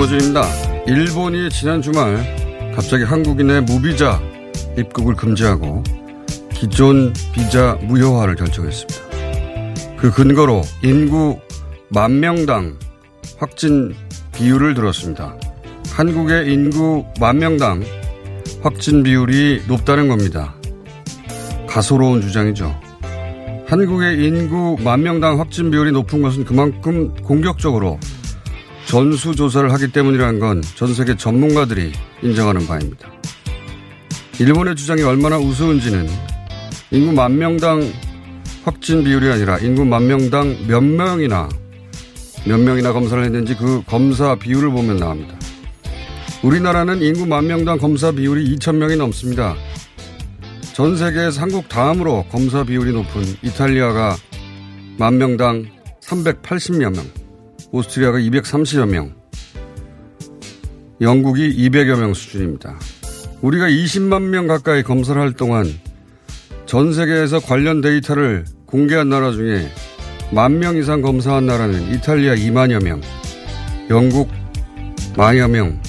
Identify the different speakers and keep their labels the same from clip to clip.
Speaker 1: 김호준입니다. 일본이 지난 주말 갑자기 한국인의 무비자 입국을 금지하고 기존 비자 무효화를 결정했습니다. 그 근거로 인구 만 명당 확진 비율을 들었습니다. 한국의 인구 만 명당 확진 비율이 높다는 겁니다. 가소로운 주장이죠. 한국의 인구 만 명당 확진 비율이 높은 것은 그만큼 공격적으로 전수조사를 하기 때문이라는 건 전 세계 전문가들이 인정하는 바입니다. 일본의 주장이 얼마나 우스운지는 인구 만 명당 확진 비율이 아니라 인구 만 명당 몇 명이나 몇 명이나 검사를 했는지 그 검사 비율을 보면 나옵니다. 우리나라는 인구 만 명당 검사 비율이 2천 명이 넘습니다. 전 세계에서 한국 다음으로 검사 비율이 높은 이탈리아가 만 명당 380여 명, 오스트리아가 230여 명, 영국이 200여 명 수준입니다. 우리가 20만 명 가까이 검사를 할 동안 전 세계에서 관련 데이터를 공개한 나라 중에 만 명 이상 검사한 나라는 이탈리아 2만여 명, 영국 만여 명,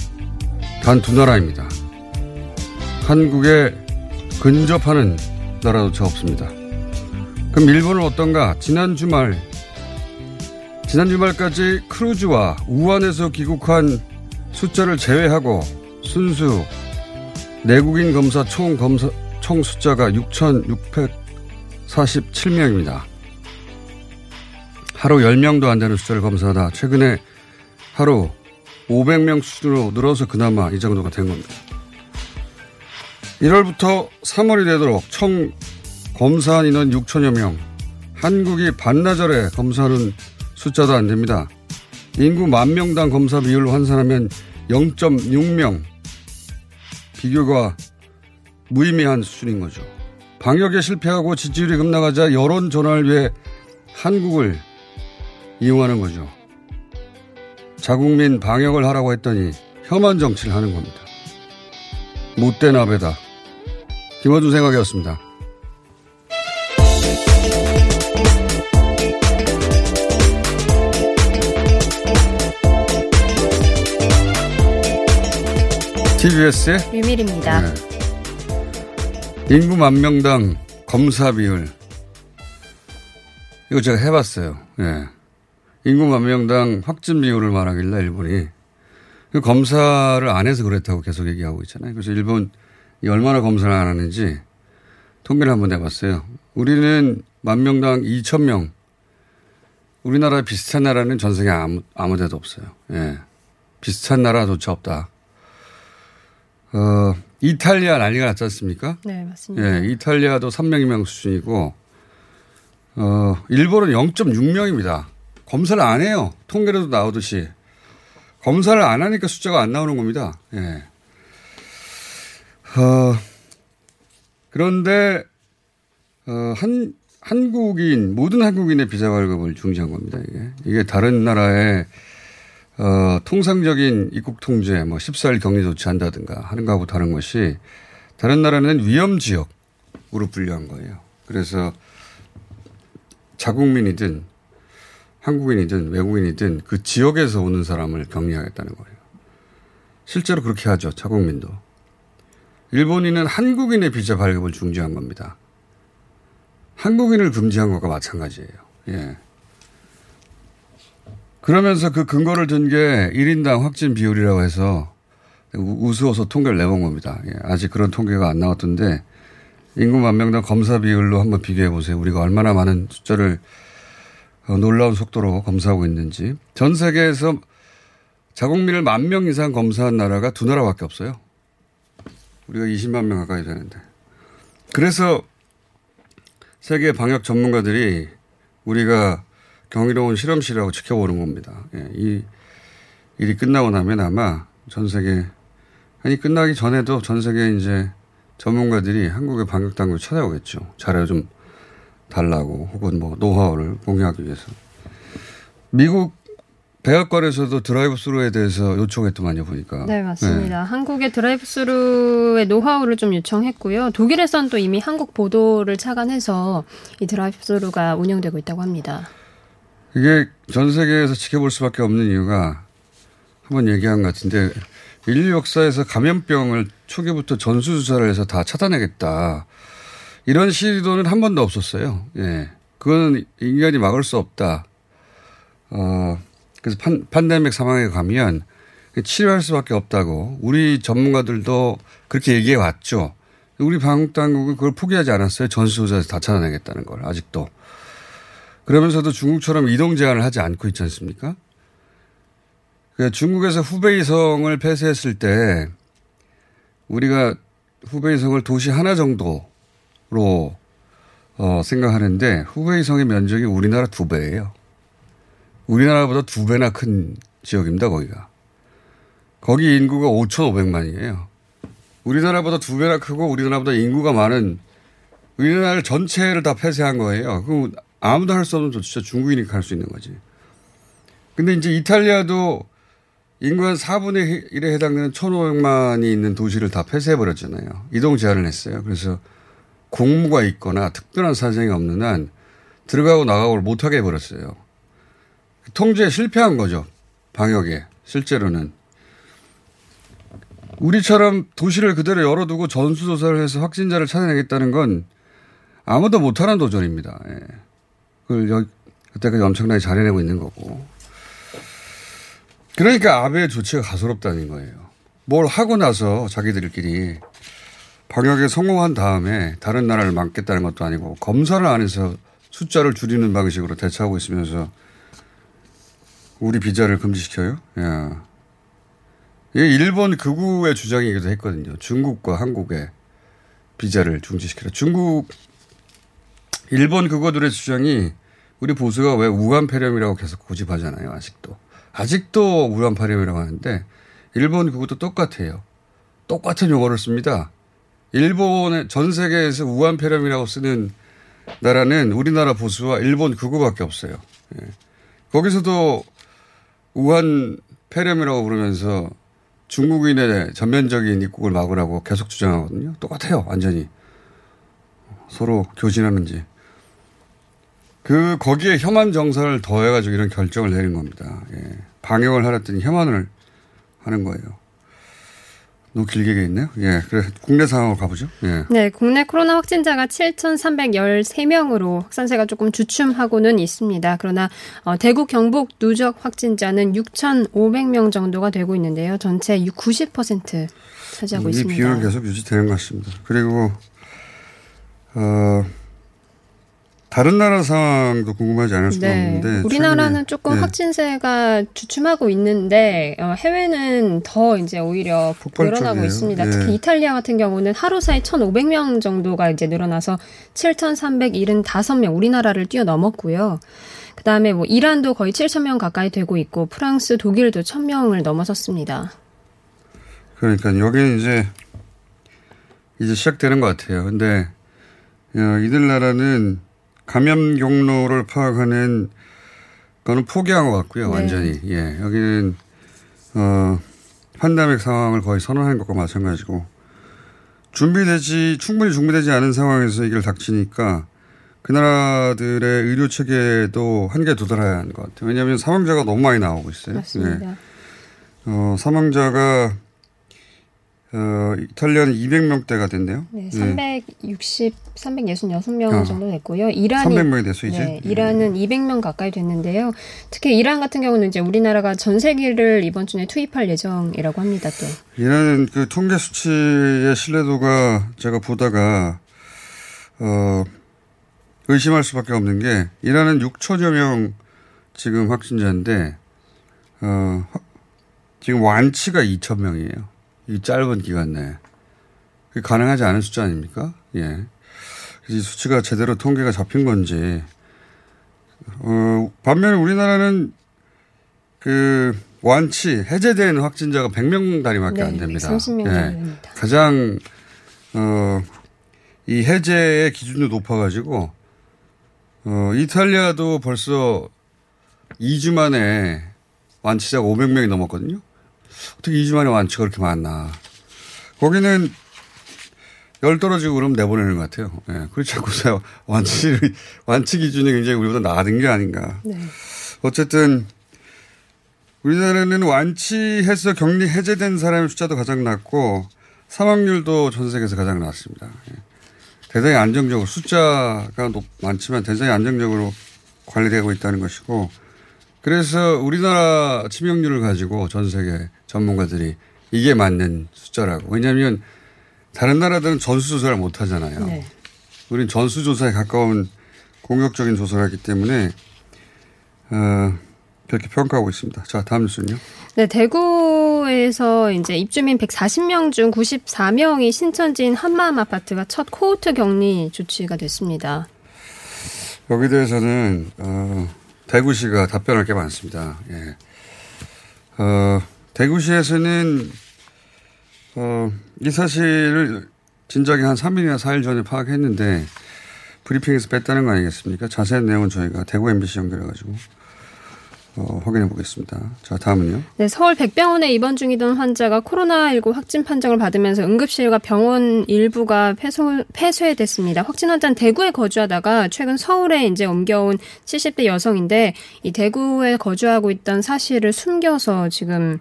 Speaker 1: 단 두 나라입니다. 한국에 근접하는 나라조차 없습니다. 그럼 일본은 어떤가? 지난 주말, 지난 주말까지 크루즈와 우한에서 귀국한 숫자를 제외하고 순수 내국인 검사 총 검사, 총 숫자가 6,647명입니다. 하루 10명도 안 되는 숫자를 검사하다 최근에 하루 500명 수준으로 늘어서 그나마 이 정도가 된 겁니다. 1월부터 3월이 되도록 총 검사한 인원 6천여 명. 한국이 반나절에 검사하는 숫자도 안 됩니다. 인구 만 명당 검사 비율로 환산하면 0.6명. 비교가 무의미한 수준인 거죠. 방역에 실패하고 지지율이 급나가자 여론 전환을 위해 한국을 이용하는 거죠. 자국민 방역을 하라고 했더니 혐한 정치를 하는 겁니다. 못된 아베다. 김어준 생각이었습니다. TBS의
Speaker 2: 유밀입니다.
Speaker 1: 네. 인구 만 명당 검사 비율. 이거 제가 해봤어요. 예. 인구 만 명당 확진 비율을 말하길래 일본이 그 검사를 안 해서 그랬다고 계속 얘기하고 있잖아요. 그래서 일본이 얼마나 검사를 안 하는지 통계를 한번 내봤어요. 우리는 만 명당 2천 명. 우리나라 비슷한 나라는 전 세계 아무, 아무 데도 없어요. 예. 비슷한 나라조차 없다. 어, 이탈리아 난리가 났지 않습니까?
Speaker 3: 네, 맞습니다.
Speaker 1: 예, 이탈리아도 3명 이명 수준이고, 어, 일본은 0.6명입니다. 검사를 안 해요. 통계로도 나오듯이. 검사를 안 하니까 숫자가 안 나오는 겁니다. 예. 어, 그런데, 어, 한, 한국인, 모든 한국인의 비자 발급을 중지한 겁니다, 이게. 이게 다른 나라의, 어, 통상적인 입국 통제, 뭐 14일 격리 조치한다든가 하는 거하고 다른 것이 다른 나라는 위험 지역으로 분류한 거예요. 그래서 자국민이든 한국인이든 외국인이든 그 지역에서 오는 사람을 격리하겠다는 거예요. 실제로 그렇게 하죠. 자국민도. 일본인은 한국인의 비자 발급을 중지한 겁니다. 한국인을 금지한 것과 마찬가지예요. 예. 그러면서 그 근거를 든 게 1인당 확진 비율이라고 해서 우스워서 통계를 내본 겁니다. 예. 아직 그런 통계가 안 나왔던데 인구 만 명당 검사 비율로 한번 비교해 보세요. 우리가 얼마나 많은 숫자를 어, 놀라운 속도로 검사하고 있는지. 전 세계에서 자국민을 만 명 이상 검사한 나라가 두 나라밖에 없어요. 우리가 20만 명 가까이 되는데. 그래서 세계 방역 전문가들이 우리가 경이로운 실험실이라고 지켜보는 겁니다. 예, 이 일이 끝나고 나면 아마 전 세계, 아니, 끝나기 전에도 전 세계 이제 전문가들이 한국의 방역 당국을 찾아오겠죠. 자료 좀 달라고 혹은 뭐 노하우를 공유하기 위해서. 미국 백악관에서도 드라이브 스루에 대해서 요청했더만요, 보니까.
Speaker 3: 네, 맞습니다. 네. 한국의 드라이브 스루의 노하우를 좀 요청했고요. 독일에선 또 이미 한국 보도를 착안해서 이 드라이브 스루가 운영되고 있다고 합니다.
Speaker 1: 이게 전 세계에서 지켜볼 수밖에 없는 이유가 한번 얘기한 것 같은데 인류 역사에서 감염병을 초기부터 전수조사를 해서 다 차단하겠다. 이런 시도는 한 번도 없었어요. 예. 그거는 인간이 막을 수 없다. 어, 그래서 판, 판데믹 상황에 가면 치료할 수밖에 없다고 우리 전문가들도 그렇게 얘기해 왔죠. 우리 방역 당국은 그걸 포기하지 않았어요. 전수조사에서 다 차단하겠다는 걸 아직도. 그러면서도 중국처럼 이동 제한을 하지 않고 있지 않습니까? 그러니까 중국에서 후베이성을 폐쇄했을 때 우리가 후베이성을 도시 하나 정도로 어, 생각하는데 후베이성의 면적이 우리나라 두 배예요. 우리나라보다 두 배나 큰 지역입니다, 거기가. 거기 인구가 5,500만이에요. 우리나라보다 두 배나 크고 우리나라보다 인구가 많은 우리나라 전체를 다 폐쇄한 거예요. 그 아무도 할 수 없는 조치죠. 중국인이 갈 수 있는 거지. 근데 이제 이탈리아도 인구 한 4분의 1에 해당되는 1,500만이 있는 도시를 다 폐쇄해버렸잖아요. 이동 제한을 했어요. 그래서 공무가 있거나 특별한 사정이 없는 한 들어가고 나가고를 못하게 해버렸어요. 통제에 실패한 거죠. 방역에. 실제로는. 우리처럼 도시를 그대로 열어두고 전수조사를 해서 확진자를 찾아내겠다는 건 아무도 못하는 도전입니다. 예. 그걸 여, 그때까지 엄청나게 잘해내고 있는 거고. 그러니까 아베의 조치가 가소롭다는 거예요. 뭘 하고 나서 자기들끼리 방역에 성공한 다음에 다른 나라를 막겠다는 것도 아니고 검사를 안 해서 숫자를 줄이는 방식으로 대처하고 있으면서 우리 비자를 금지시켜요? 야. 이게 일본 극우의 주장이기도 했거든요. 중국과 한국의 비자를 중지시키라. 중국 일본 그거들의 주장이 우리 보수가 왜 우한 폐렴이라고 계속 고집하잖아요. 아직도. 아직도 우한 폐렴이라고 하는데 일본 그것도 똑같아요. 똑같은 용어를 씁니다. 일본의 전 세계에서 우한 폐렴이라고 쓰는 나라는 우리나라 보수와 일본 그거밖에 없어요. 예. 거기서도 우한 폐렴이라고 부르면서 중국인의 전면적인 입국을 막으라고 계속 주장하거든요. 똑같아요. 완전히. 서로 교진하는지. 그 거기에 혐한 정서를 더해가지고 이런 결정을 내린 겁니다. 예. 방역을 하랬더니 혐한을 하는 거예요. 너무 길게 있네요. 예. 그래 국내 상황으로 가보죠. 예.
Speaker 3: 네, 국내 코로나 확진자가 7,313명으로 확산세가 조금 주춤하고는 있습니다. 그러나 어, 대구 경북 누적 확진자는 6,500명 정도가 되고 있는데요. 전체 90% 차지하고
Speaker 1: 이
Speaker 3: 있습니다.
Speaker 1: 비율은 계속 유지되는 것 같습니다. 그리고 어 다른 나라 상황도 궁금하지 않을 수가
Speaker 3: 네.
Speaker 1: 없는데
Speaker 3: 우리나라는 조금
Speaker 1: 네.
Speaker 3: 확진세가 주춤하고 있는데 어, 해외는 더 이제 오히려
Speaker 1: 폭발적이에요.
Speaker 3: 늘어나고 있습니다.
Speaker 1: 네.
Speaker 3: 특히 이탈리아 같은 경우는 하루 사이 1,500명 정도가 이제 늘어나서 7,375명 우리나라를 뛰어넘었고요. 그다음에 뭐 이란도 거의 7,000명 가까이 되고 있고 프랑스, 독일도 1,000명을 넘어섰습니다.
Speaker 1: 그러니까 여기는 이제 이제 시작되는 것 같아요. 근데 어, 이들 나라는 감염 경로를 파악하는 거는 포기한 것 같고요.
Speaker 3: 네.
Speaker 1: 완전히. 예. 여기는 어, 판다믹 상황을 거의 선언한 것과 마찬가지고 준비되지 충분히 준비되지 않은 상황에서 이걸 닥치니까 그 나라들의 의료 체계도 한계에 도달해야 하는 것 같아요. 왜냐하면 사망자가 너무 많이 나오고 있어요.
Speaker 3: 맞습니다.
Speaker 1: 예. 어, 사망자가 어, 이탈리아는 200명대가 됐네요.
Speaker 3: 네,
Speaker 1: 예.
Speaker 3: 360, 366명
Speaker 1: 아.
Speaker 3: 정도 됐고요. 이란이
Speaker 1: 300명이 됐어 이제.
Speaker 3: 네, 이란은 200명 가까이 됐는데요. 특히 이란 같은 경우는 이제 우리나라가 전세기를 이번 주에 투입할 예정이라고 합니다. 또
Speaker 1: 이란은 그 통계 수치의 신뢰도가 제가 보다가 어, 의심할 수밖에 없는 게 이란은 6천여 명 지금 확진자인데 어, 확- 지금 완치가 2천 명이에요. 이 짧은 기간 내에. 그게 가능하지 않은 숫자 아닙니까? 예. 이 수치가 제대로 통계가 잡힌 건지. 어, 반면에 우리나라는 그 완치, 해제된 확진자가 100명 단위밖에 안 됩니다.
Speaker 3: 30명
Speaker 1: 예.
Speaker 3: 됩니다.
Speaker 1: 가장 어, 이 해제의 기준도 높아가지고 어, 이탈리아도 벌써 2주 만에 완치자가 500명이 넘었거든요. 어떻게 2주 만에 완치가 그렇게 많나. 거기는 열 떨어지고 그러면 내보내는 것 같아요. 예. 그렇지 않고서 완치, 완치 기준이 굉장히 우리보다 나아진 게 아닌가.
Speaker 3: 네.
Speaker 1: 어쨌든 우리나라는 완치해서 격리 해제된 사람의 숫자도 가장 낮고 사망률도 전 세계에서 가장 낮습니다. 예. 대단히 안정적으로 숫자가 높, 많지만 대단히 안정적으로 관리되고 있다는 것이고 그래서 우리나라 치명률을 가지고 전 세계 전문가들이 이게 맞는 숫자라고. 왜냐하면 다른 나라들은 전수조사를 못 하잖아요.
Speaker 3: 네.
Speaker 1: 우린 전수조사에 가까운 공격적인 조사를 하기 때문에 어, 그렇게 평가하고 있습니다. 자, 다음 뉴스는요.
Speaker 3: 네, 대구에서 이제 입주민 140명 중 94명이 신천지인 한마음 아파트가 첫 코호트 격리 조치가 됐습니다.
Speaker 1: 여기 대해서는 어, 대구시가 답변할 게 많습니다. 예. 어, 대구시에서는 어, 이 사실을 진작에 한 3일이나 4일 전에 파악했는데 브리핑에서 뺐다는 거 아니겠습니까? 자세한 내용은 저희가 대구 MBC 연결해가지고 어, 확인해 보겠습니다. 자, 다음은요.
Speaker 3: 네, 서울 백병원에 입원 중이던 환자가 코로나19 확진 판정을 받으면서 응급실과 병원 일부가 폐소, 폐쇄됐습니다. 확진 환자는 대구에 거주하다가 최근 서울에 이제 옮겨온 70대 여성인데 이 대구에 거주하고 있던 사실을 숨겨서 지금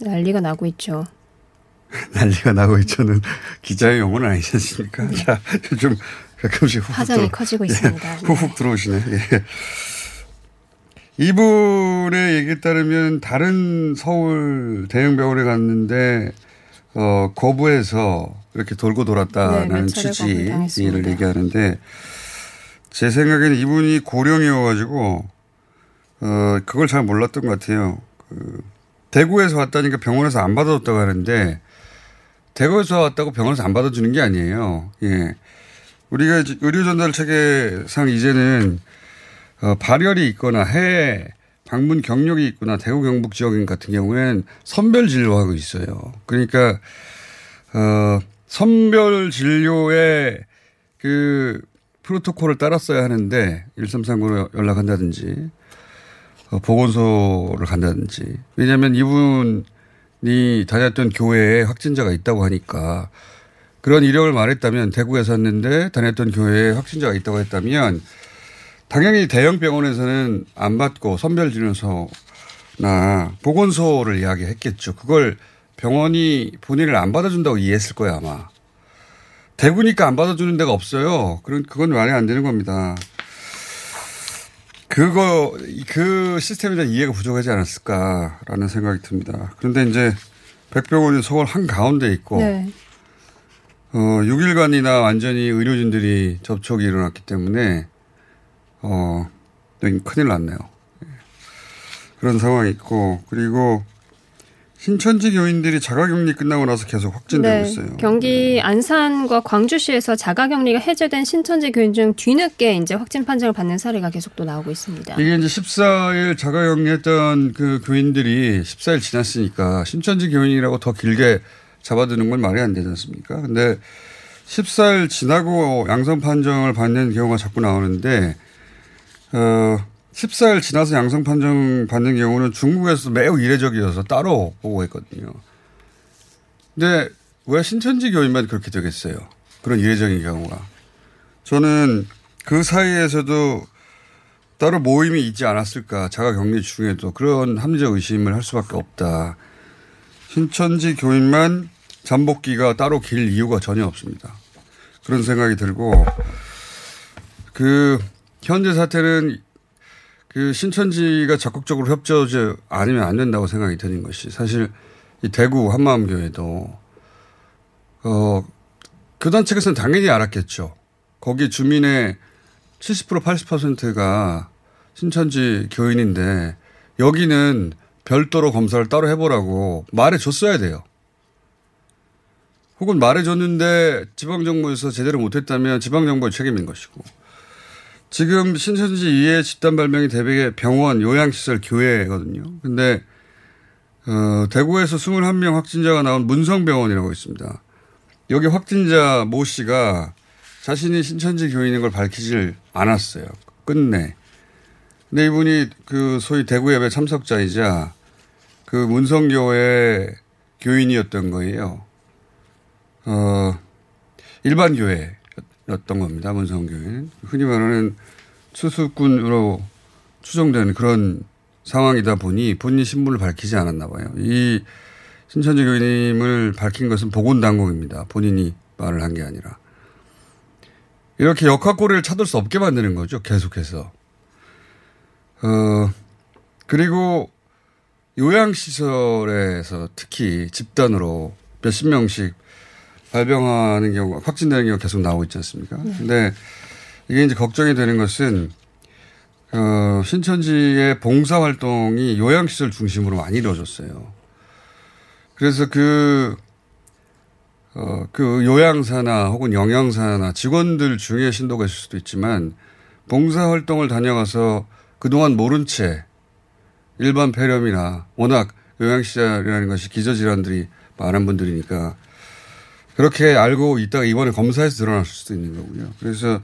Speaker 3: 난리가 나고 있죠.
Speaker 1: 난리가 나고 있죠는 기자의 용어는 아니지 않습니까? 자, 좀 가끔씩 들어-
Speaker 3: 커지고
Speaker 1: 예,
Speaker 3: 있습니다.
Speaker 1: 훅훅 들어오시네. 예. 이분의 얘기에 따르면 다른 서울 대형 병원에 갔는데 어, 거부해서 이렇게 돌고
Speaker 3: 네,
Speaker 1: 돌았다는
Speaker 3: 몇 차례
Speaker 1: 취지를. 얘기하는데 제 생각에는 이분이 고령이어가지고 어, 그걸 잘 몰랐던 것 같아요. 그 대구에서 왔다니까 병원에서 안 받아줬다고 하는데 대구에서 왔다고 병원에서 안 받아주는 게 아니에요. 예. 우리가 이제 의료 전달 체계상 이제는 어, 발열이 있거나 해외 방문 경력이 있거나 대구 경북 지역 같은 경우에는 선별 진료하고 있어요. 그러니까 어, 선별 진료의 그 프로토콜을 따랐어야 하는데 1339로 연락한다든지 어, 보건소를 간다든지 왜냐하면 이분이 다녔던 교회에 확진자가 있다고 하니까 그런 이력을 말했다면 대구에서 왔는데 다녔던 교회에 확진자가 있다고 했다면 당연히 대형 병원에서는 안 받고 선별진료소나 보건소를 이야기했겠죠. 그걸 병원이 본인을 안 받아준다고 이해했을 거예요 아마. 대구니까 안 받아주는 데가 없어요. 그런 그건 말이 안 되는 겁니다. 그거 그 시스템에 대한 이해가 부족하지 않았을까라는 생각이 듭니다. 그런데 이제 백병원이 서울 한 가운데 있고
Speaker 3: 네.
Speaker 1: 어, 6일간이나 완전히 의료진들이 접촉이 일어났기 때문에 어, 큰일 났네요. 예. 그런 상황이 있고, 그리고 신천지 교인들이 자가격리 끝나고 나서 계속 확진되고
Speaker 3: 네,
Speaker 1: 있어요.
Speaker 3: 경기 안산과 광주시에서 자가격리가 해제된 신천지 교인 중 뒤늦게 이제 확진 판정을 받는 사례가 계속 또 나오고 있습니다.
Speaker 1: 이게 이제 14일 자가격리했던 그 교인들이 14일 지났으니까 신천지 교인이라고 더 길게 잡아두는 건 말이 안 되지 않습니까? 근데 14일 지나고 양성 판정을 받는 경우가 자꾸 나오는데, 어, 14일 지나서 양성 판정 받는 경우는 중국에서 매우 이례적이어서 따로 보고 했거든요. 근데 왜 신천지 교인만 그렇게 되겠어요? 그런 이례적인 경우가. 저는 그 사이에서도 따로 모임이 있지 않았을까. 자가 격리 중에도 그런 합리적 의심을 할 수밖에 없다. 신천지 교인만 잠복기가 따로 길 이유가 전혀 없습니다. 그런 생각이 들고 그 현재 사태는 그 신천지가 적극적으로 협조하지 않으면 안 된다고 생각이 드는 것이 사실 이 대구 한마음교회도 어, 교단 측에서는 당연히 알았겠죠. 거기 주민의 70% 80%가 신천지 교인인데 여기는 별도로 검사를 따로 해보라고 말해줬어야 돼요. 혹은 말해줬는데 지방정부에서 제대로 못했다면 지방정부의 책임인 것이고 지금 신천지 이해 집단 발병이 대백의 병원, 요양시설, 교회거든요. 근데 어, 대구에서 21명 확진자가 나온 문성병원이라고 있습니다. 여기 확진자 모 씨가 자신이 신천지 교인인 걸 밝히질 않았어요. 끝내. 근데 이분이 그 소위 대구 예배 참석자이자 그 문성교회 교인이었던 거예요. 어, 일반 교회 였던 겁니다. 문성교회는. 흔히 말하는 수수꾼으로 추정되는 그런 상황이다 보니 본인 신분을 밝히지 않았나 봐요. 이 신천지 교인임을 밝힌 것은 보건당국입니다. 본인이 말을 한 게 아니라. 이렇게 역학고리를 찾을 수 없게 만드는 거죠. 계속해서. 어, 그리고 요양시설에서 특히 집단으로 몇십 명씩 발병하는 경우가, 확진되는 경우가 계속 나오고 있지 않습니까? 네. 근데 이게 이제 걱정이 되는 것은, 어, 신천지의 봉사 활동이 요양시설 중심으로 많이 이루어졌어요. 그래서 그, 어, 그 요양사나 혹은 영양사나 직원들 중에 신도가 있을 수도 있지만 봉사 활동을 다녀가서 그동안 모른 채 일반 폐렴이나 워낙 요양시설이라는 것이 기저질환들이 많은 분들이니까 그렇게 알고 있다가 이번에 검사해서 드러났을 수도 있는 거고요. 그래서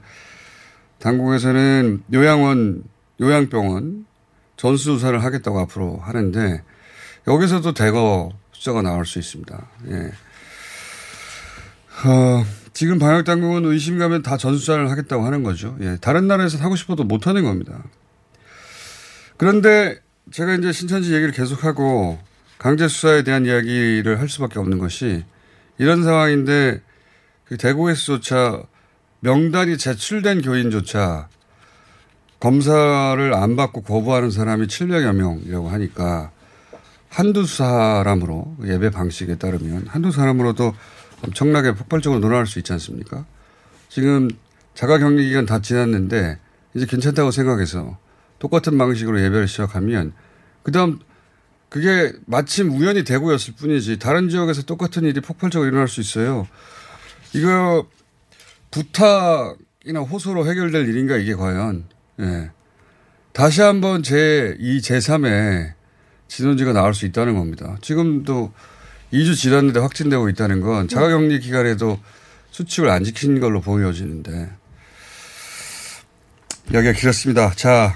Speaker 1: 당국에서는 요양원, 요양병원 전수조사를 하겠다고 앞으로 하는데 여기서도 대거 숫자가 나올 수 있습니다. 예. 어, 지금 방역 당국은 의심 가면 다 전수조사를 하겠다고 하는 거죠. 예. 다른 나라에서 하고 싶어도 못 하는 겁니다. 그런데 제가 이제 신천지 얘기를 계속하고 강제 수사에 대한 이야기를 할 수밖에 없는 것이 이런 상황인데 그 대구에서조차 명단이 제출된 교인조차 검사를 안 받고 거부하는 사람이 700여 명이라고 하니까 한두 사람으로 예배 방식에 따르면 한두 사람으로도 엄청나게 폭발적으로 늘어날 수 있지 않습니까? 지금 자가 격리 기간 다 지났는데 이제 괜찮다고 생각해서 똑같은 방식으로 예배를 시작하면 그다음 그게 마침 우연히 대구였을 뿐이지 다른 지역에서 똑같은 일이 폭발적으로 일어날 수 있어요. 이거 부탁이나 호소로 해결될 일인가 이게 과연. 예. 다시 한번 제2, 제3의 진원지가 나올 수 있다는 겁니다. 지금도 2주 지났는데 확진되고 있다는 건 자가격리 기간에도 수칙을 안 지킨 걸로 보여지는데 이야기가 길었습니다. 자,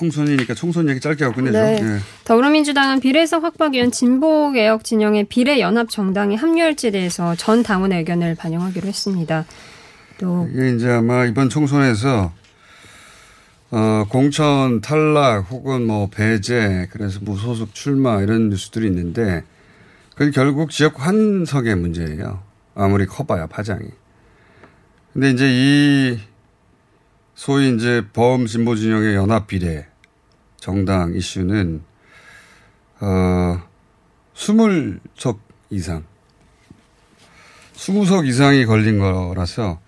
Speaker 1: 총선이니까 총선 얘기 짧게 하고 끝내죠.
Speaker 3: 네. 네. 더불어민주당은 비례석 확보 위한 진보개혁 진영의 비례연합 정당에 합류할지에 대해서 전 당원의 의견을 반영하기로 했습니다.
Speaker 1: 또 이게 이제 아마 이번 총선에서 어, 공천 탈락 혹은 뭐 배제 그래서 무소속 출마 이런 뉴스들이 있는데 그 결국 지역 환석의 문제예요. 아무리 커봐야 파장이. 근데 이제 이 소위 이제 범 진보 진영의 연합 비례 정당 이슈는 어 20석 이상 20석 이상이 걸린 거라서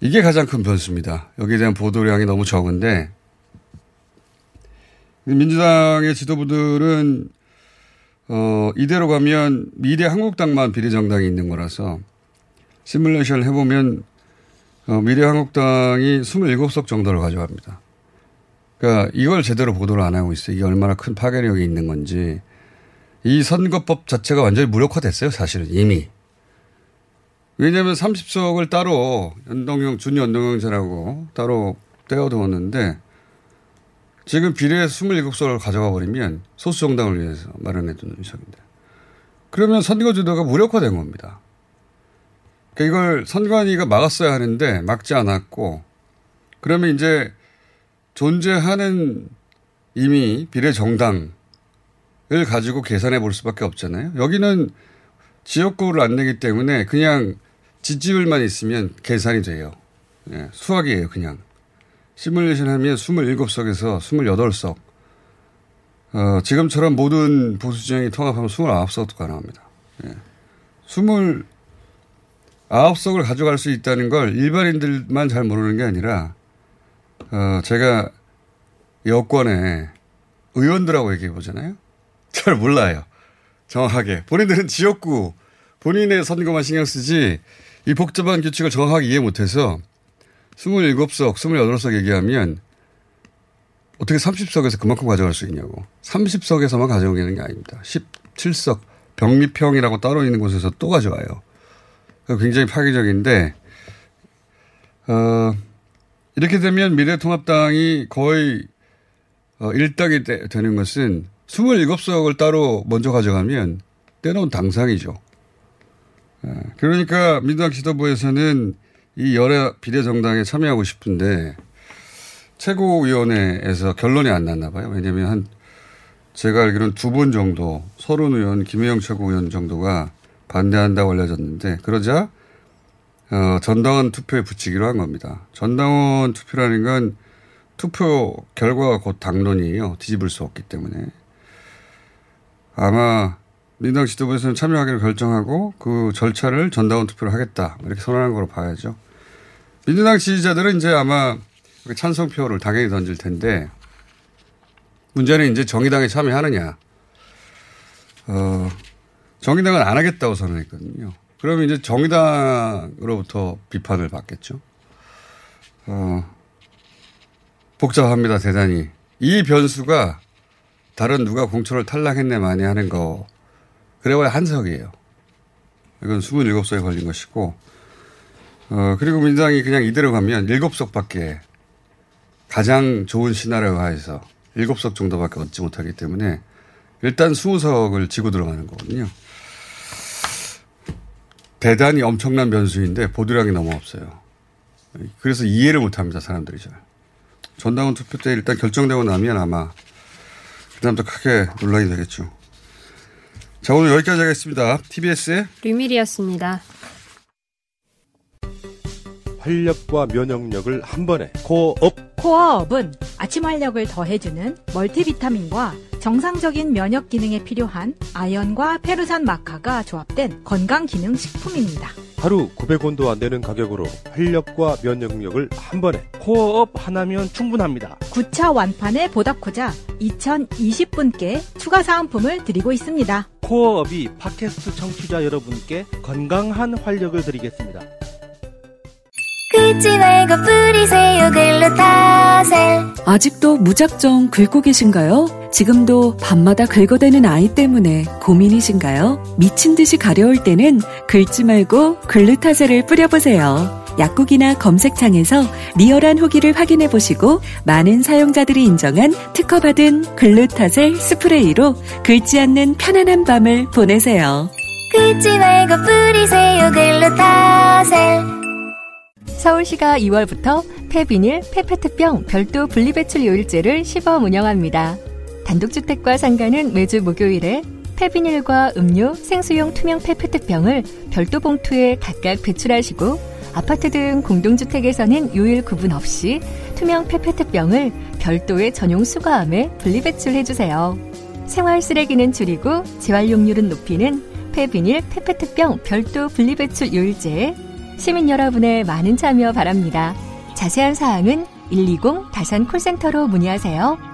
Speaker 1: 이게 가장 큰 변수입니다. 여기에 대한 보도량이 너무 적은데 민주당의 지도부들은 어, 이대로 가면 미래 한국당만 비례정당이 있는 거라서 시뮬레이션을 해보면 어, 미래 한국당이 27석 정도를 가져갑니다. 그러니까 이걸 제대로 보도를 안 하고 있어요. 이게 얼마나 큰 파괴력이 있는 건지. 이 선거법 자체가 완전히 무력화됐어요. 사실은 이미. 왜냐하면 30석을 따로 연동형 준연동형제라고 따로 떼어두었는데 지금 비례 27석을 가져가 버리면 소수 정당을 위해서 마련해둔 의석인데 그러면 선거제도가 무력화된 겁니다. 그러니까 이걸 선관위가 막았어야 하는데 막지 않았고 그러면 이제 존재하는 이미 비례 정당을 가지고 계산해 볼 수밖에 없잖아요. 여기는 지역구를 안 내기 때문에 그냥 지지율만 있으면 계산이 돼요. 예, 수학이에요, 그냥. 시뮬레이션 하면 27석에서 28석. 어, 지금처럼 모든 보수정이 통합하면 29석도 가능합니다. 예. 29석을 가져갈 수 있다는 걸 일반인들만 잘 모르는 게 아니라, 어, 제가 여권에 의원들하고 얘기해 보잖아요. 잘 몰라요. 정확하게. 본인들은 지역구, 본인의 선거만 신경 쓰지, 이 복잡한 규칙을 정확하게 이해 못해서 27석, 28석 얘기하면 어떻게 30석에서 그만큼 가져갈 수 있냐고. 30석에서만 가져오는 게 아닙니다. 17석, 병립형이라고 따로 있는 곳에서 또 가져와요. 굉장히 파괴적인데, 어, 이렇게 되면 미래통합당이 거의 어, 일당이 되, 는 것은 27석을 따로 먼저 가져가면 때놓은 당상이죠. 예, 그러니까 민주당 지도부에서는 이 여러 비례정당에 참여하고 싶은데 최고위원회에서 결론이 안 났나 봐요. 왜냐하면 한 제가 알기로는 두번 정도 서른 의원, 김혜영 최고위원 정도가 반대한다고 알려졌는데 그러자 어, 전당원 투표에 붙이기로 한 겁니다. 전당원 투표라는 건 투표 결과가 곧 당론이에요. 뒤집을 수 없기 때문에. 아마 민당 지도부에서는 참여하기로 결정하고 그 절차를 전당원 투표를 하겠다. 이렇게 선언한 거로 봐야죠. 민주당 지지자들은 이제 아마 찬성표를 당연히 던질 텐데 문제는 이제 정의당에 참여하느냐. 어, 정의당은 안 하겠다고 선언했거든요. 그러면 이제 정의당으로부터 비판을 받겠죠. 어, 복잡합니다, 대단히. 이 변수가 다른 누가 공천을 탈락했네 많이 하는 거. 그래봐야 한석이에요. 이건 27석에 걸린 것이고, 어, 그리고 민주당이 그냥 이대로 가면 7석 밖에 가장 좋은 시나리오 하에서 7석 정도밖에 얻지 못하기 때문에 일단 20석을 지고 들어가는 거거든요. 대단히 엄청난 변수인데 보도량이 너무 없어요. 그래서 이해를 못 합니다, 사람들이 잘. 전당원 투표 때 일단 결정되고 나면 아마 그다음부터 크게 논란이 되겠죠. 자, 오늘 여기까지 하겠습니다. TBS의
Speaker 3: 류밀이었습니다.
Speaker 4: 활력과 면역력을 한 번에 코어업
Speaker 5: 코어업은 아침 활력을 더해주는 멀티비타민과 정상적인 면역 기능에 필요한 아연과 페루산 마카가 조합된 건강 기능 식품입니다.
Speaker 4: 하루 900원도 안 되는 가격으로 활력과 면역력을 한 번에 코어업 하나면 충분합니다.
Speaker 5: 9차 완판에 보답코자 2020분께 추가 사은품을 드리고 있습니다.
Speaker 6: 코어업이 팟캐스트 청취자 여러분께 건강한 활력을 드리겠습니다.
Speaker 7: 긁지 말고 뿌리세요 글루타셀
Speaker 8: 아직도 무작정 긁고 계신가요? 지금도 밤마다 긁어대는 아이 때문에 고민이신가요? 미친 듯이 가려울 때는 긁지 말고 글루타셀을 뿌려보세요. 약국이나 검색창에서 리얼한 후기를 확인해 보시고 많은 사용자들이 인정한 특허받은 글루타셀 스프레이로 긁지 않는 편안한 밤을 보내세요.
Speaker 7: 긁지 말고 뿌리세요 글루타셀
Speaker 9: 서울시가 2월부터 폐비닐, 폐페트병 별도 분리배출 요일제를 시범 운영합니다. 단독주택과 상가는 매주 목요일에 폐비닐과 음료, 생수용 투명 페페트병을 별도 봉투에 각각 배출하시고 아파트 등 공동주택에서는 요일 구분 없이 투명 페페트병을 별도의 전용 수거함에 분리배출해주세요. 생활 쓰레기는 줄이고 재활용률은 높이는 폐비닐, 페페트병 별도 분리배출 요일제에 시민 여러분의 많은 참여 바랍니다. 자세한 사항은 120 다산 콜센터로 문의하세요.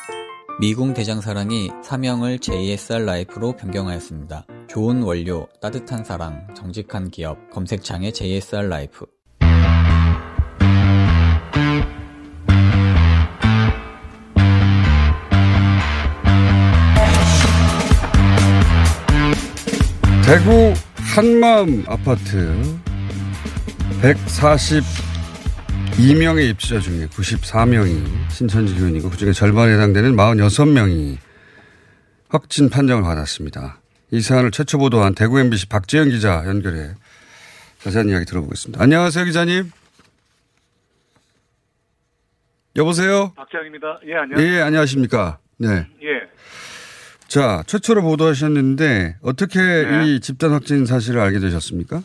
Speaker 10: 미궁 대장사랑이 사명을 JSR 라이프로 변경하였습니다. 좋은 원료, 따뜻한 사랑, 정직한 기업, 검색창에 JSR 라이프.
Speaker 1: 대구 한마음 아파트 142명의 입주자 중에 94명이 신천지 교인이고 그중에 절반에 해당되는 46명이 확진 판정을 받았습니다. 이 사안을 최초 보도한 대구 MBC 박재현 기자 연결해 자세한 이야기 들어보겠습니다. 안녕하세요 기자님. 여보세요?
Speaker 11: 박재현입니다. 예, 안녕하세요.
Speaker 1: 예, 안녕하십니까. 네.
Speaker 11: 예.
Speaker 1: 자, 최초로 보도하셨는데 어떻게
Speaker 11: 네.
Speaker 1: 이 집단 확진 사실을 알게 되셨습니까?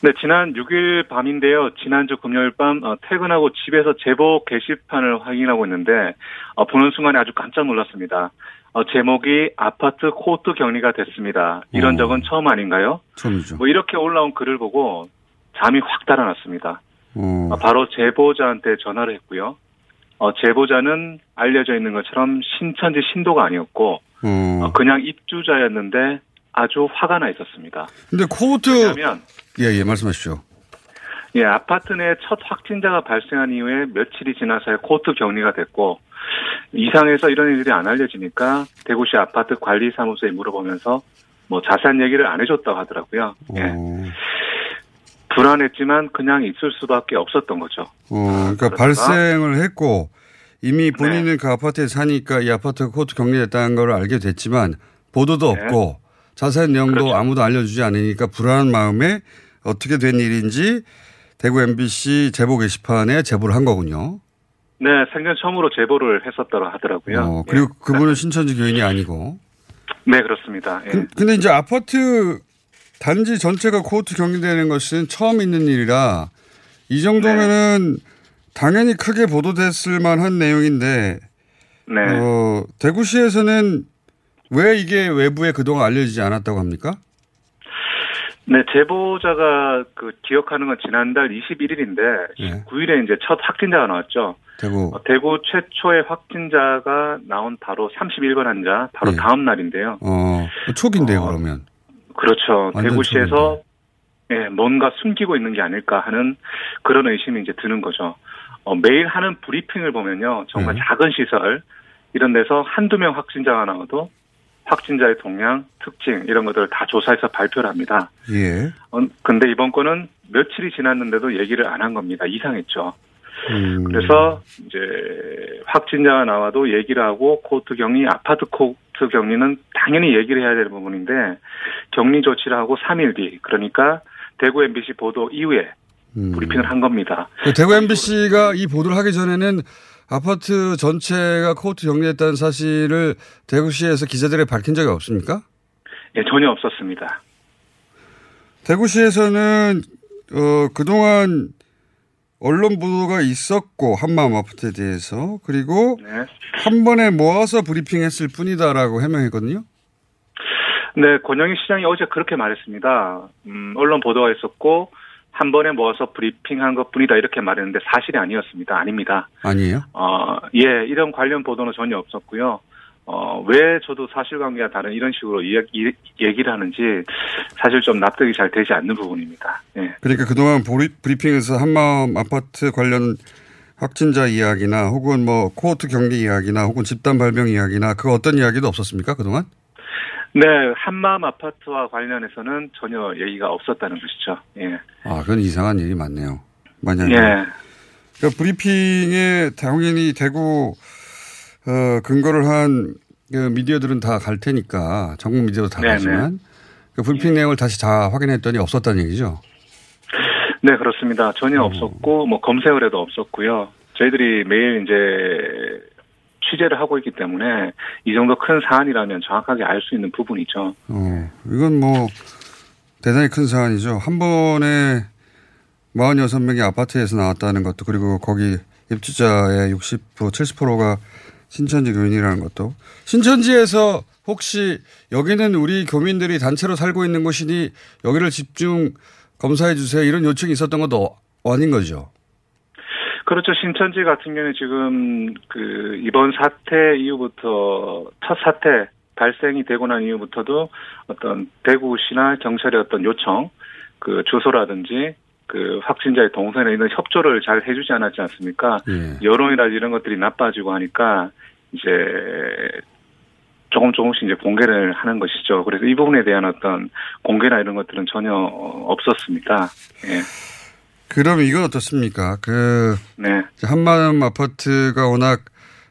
Speaker 11: 네, 지난 6일 밤인데요. 지난주 금요일 밤 어, 퇴근하고 집에서 제보 게시판을 확인하고 있는데 어, 보는 순간에 아주 깜짝 놀랐습니다. 어, 제목이 아파트 코트 격리가 됐습니다. 이런
Speaker 1: 어.
Speaker 11: 적은 처음 아닌가요?
Speaker 1: 처음이죠.
Speaker 11: 뭐 이렇게 올라온 글을 보고 잠이 확 달아났습니다.
Speaker 1: 어.
Speaker 11: 어, 바로 제보자한테 전화를 했고요. 어, 제보자는 알려져 있는 것처럼 신천지 신도가 아니었고
Speaker 1: 어.
Speaker 11: 어, 그냥 입주자였는데 아주 화가 나 있었습니다.
Speaker 1: 근데 코트
Speaker 11: 왜냐하면
Speaker 1: 예, 예, 말씀하십시오.
Speaker 11: 예, 아파트 내 첫 확진자가 발생한 이후에 며칠이 지나서야 코트 격리가 됐고 이상해서 이런 일들이 안 알려지니까 대구시 아파트 관리사무소에 물어보면서 뭐 자세한 얘기를 안 해줬다고 하더라고요. 예.
Speaker 1: 어.
Speaker 11: 불안했지만 그냥 있을 수밖에 없었던 거죠.
Speaker 1: 어, 그러니까
Speaker 11: 그러다가-
Speaker 1: 발생을 했고 이미 본인은 그 아파트에 사니까 이 아파트가 코트 격리됐다는 걸 알게 됐지만 보도도
Speaker 11: 네.
Speaker 1: 없고 자세한 내용도
Speaker 11: 그렇죠.
Speaker 1: 아무도 알려주지 않으니까 불안한 마음에 어떻게 된 일인지 대구 MBC 제보 게시판에 제보를 한 거군요.
Speaker 11: 네, 생전 처음으로 제보를 했었다고 하더라고요.
Speaker 1: 어, 그리고 그분은 신천지 교인이 아니고.
Speaker 11: 네, 그렇습니다. 예.
Speaker 1: 그, 근데 이제 아파트 단지 전체가 코트 격리되는 것은 처음 있는 일이라 이 정도면은 당연히 크게 보도됐을 만한 내용인데
Speaker 11: 네.
Speaker 1: 어, 대구시에서는 왜 이게 외부에 그동안 알려지지 않았다고 합니까?
Speaker 11: 네, 제보자가 그 기억하는 건 지난달 21일인데
Speaker 1: 예.
Speaker 11: 9일에 이제 첫 확진자가 나왔죠.
Speaker 1: 대구.
Speaker 11: 어, 대구 최초의 확진자가 나온 바로 31번 환자 바로
Speaker 1: 예.
Speaker 11: 다음 날인데요.
Speaker 1: 어, 초기인데요, 그러면.
Speaker 11: 그렇죠. 대구시에서 예, 뭔가 숨기고 있는 게 아닐까 하는 그런 의심이 이제 드는 거죠. 어, 매일 하는 브리핑을 보면요. 정말
Speaker 1: 네.
Speaker 11: 작은 시설 이런 데서 한두 명 확진자가 나와도 확진자의 동향, 특징 이런 것들을 다 조사해서 발표를 합니다.
Speaker 1: 예.
Speaker 11: 어, 근데 이번 건은 며칠이 지났는데도 얘기를 안 한 겁니다. 이상했죠.
Speaker 1: 음.
Speaker 11: 그래서 이제 확진자가 나와도 얘기를 하고 코호트 격리, 아파트 코호트 격리는 당연히 얘기를 해야 될 부분인데 격리 조치를 하고 3일 뒤 그러니까 대구 MBC 보도 이후에
Speaker 1: 음.
Speaker 11: 브리핑을 한 겁니다.
Speaker 1: 그 대구 MBC가 이 보도를 하기 전에는 아파트 전체가 코호트 격리했다는 사실을 대구시에서 기자들에 밝힌 적이 없습니까?
Speaker 11: 예, 전혀 없었습니다.
Speaker 1: 대구시에서는 어, 그동안 언론 보도가 있었고 한마음 아파트에 대해서 그리고
Speaker 11: 네.
Speaker 1: 한 번에 모아서 브리핑했을 뿐이다라고 해명했거든요.
Speaker 11: 네, 권영희 시장이 어제 그렇게 말했습니다. 음, 언론 보도가 있었고 한 번에 모아서 브리핑한 것 뿐이다 이렇게 말했는데 사실이 아니었습니다. 아닙니다.
Speaker 1: 아니에요?
Speaker 11: 어, 예, 이런 관련 보도는 전혀 없었고요. 어, 왜 저도 사실관계와 다른 이런 식으로 이야기, 얘기를 하는지 사실 좀 납득이 잘 되지 않는 부분입니다. 예.
Speaker 1: 그러니까 그동안 브리핑에서 한마음 아파트 관련 확진자 이야기나 혹은 뭐 코호트 경기 이야기나 혹은 집단 발병 이야기나 그 어떤 이야기도 없었습니까 그동안?
Speaker 11: 네, 한마음 아파트와 관련해서는 전혀 얘기가 없었다는 것이죠. 예.
Speaker 1: 아 그건 이상한 일이 많네요. 만약에
Speaker 11: 예.
Speaker 1: 그러니까 브리핑에 당연히 대구 어, 근거를 한그 미디어들은 다 갈 테니까 전국 미디어도 다
Speaker 11: 네네.
Speaker 1: 가지만 그 브리핑 내용을 다시 다 확인했더니 없었다는 얘기죠.
Speaker 11: 네, 그렇습니다. 전혀 없었고, 뭐, 검색을 해도 없었고요. 저희들이 매일 이제 취재를 하고 있기 때문에 이 정도 큰 사안이라면 정확하게 알 수 있는 부분이죠.
Speaker 1: 어, 이건 뭐 대단히 큰 사안이죠. 한 번에 46명이 아파트에서 나왔다는 것도 그리고 거기 입주자의 60% 70%가 신천지 교인이라는 것도 신천지에서 혹시 여기는 우리 교민들이 단체로 살고 있는 곳이니 여기를 집중 검사해 주세요 이런 요청이 있었던 것도 아닌 거죠.
Speaker 11: 그렇죠. 신천지 같은 경우는 지금 그 이번 사태 이후부터 첫 사태 발생이 되고 난 이후부터도 어떤 대구시나 경찰의 어떤 요청, 그 주소라든지 그 확진자의 동선에 있는 협조를 잘 해주지 않았지 않습니까?
Speaker 1: 예.
Speaker 11: 여론이라든지 이런 것들이 나빠지고 하니까 이제 조금 조금씩 이제 공개를 하는 것이죠. 그래서 이 부분에 대한 어떤 공개나 이런 것들은 전혀 없었습니다. 예.
Speaker 1: 그럼 이건 어떻습니까? 그
Speaker 11: 네.
Speaker 1: 한마음 아파트가 워낙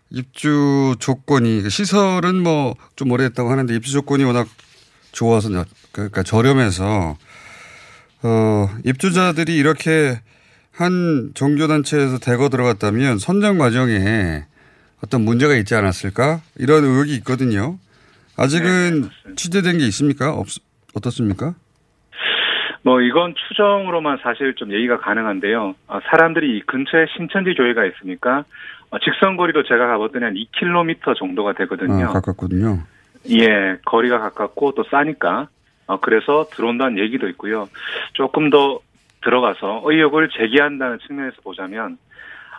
Speaker 1: 입주 조건이 그 시설은 뭐 좀 오래됐다고 하는데 입주 조건이 워낙 좋아서 그러니까 저렴해서 어 입주자들이 이렇게 한 종교 단체에서 대거 들어갔다면 선정 과정에 어떤 문제가 있지 않았을까 이런 의혹이 있거든요. 아직은 취재된 게 있습니까? 없 어떻습니까?
Speaker 11: 뭐 이건 추정으로만 사실 좀 얘기가 가능한데요. 어, 사람들이 이 근처에 신천지 교회가 있으니까 어, 직선 거리로 제가 가봤더니 한 2km 정도가 되거든요.
Speaker 1: 아, 가깝거든요.
Speaker 11: 예, 거리가 가깝고 또 싸니까 어, 그래서 들어온다는 얘기도 있고요. 조금 더 들어가서 의혹을 제기한다는 측면에서 보자면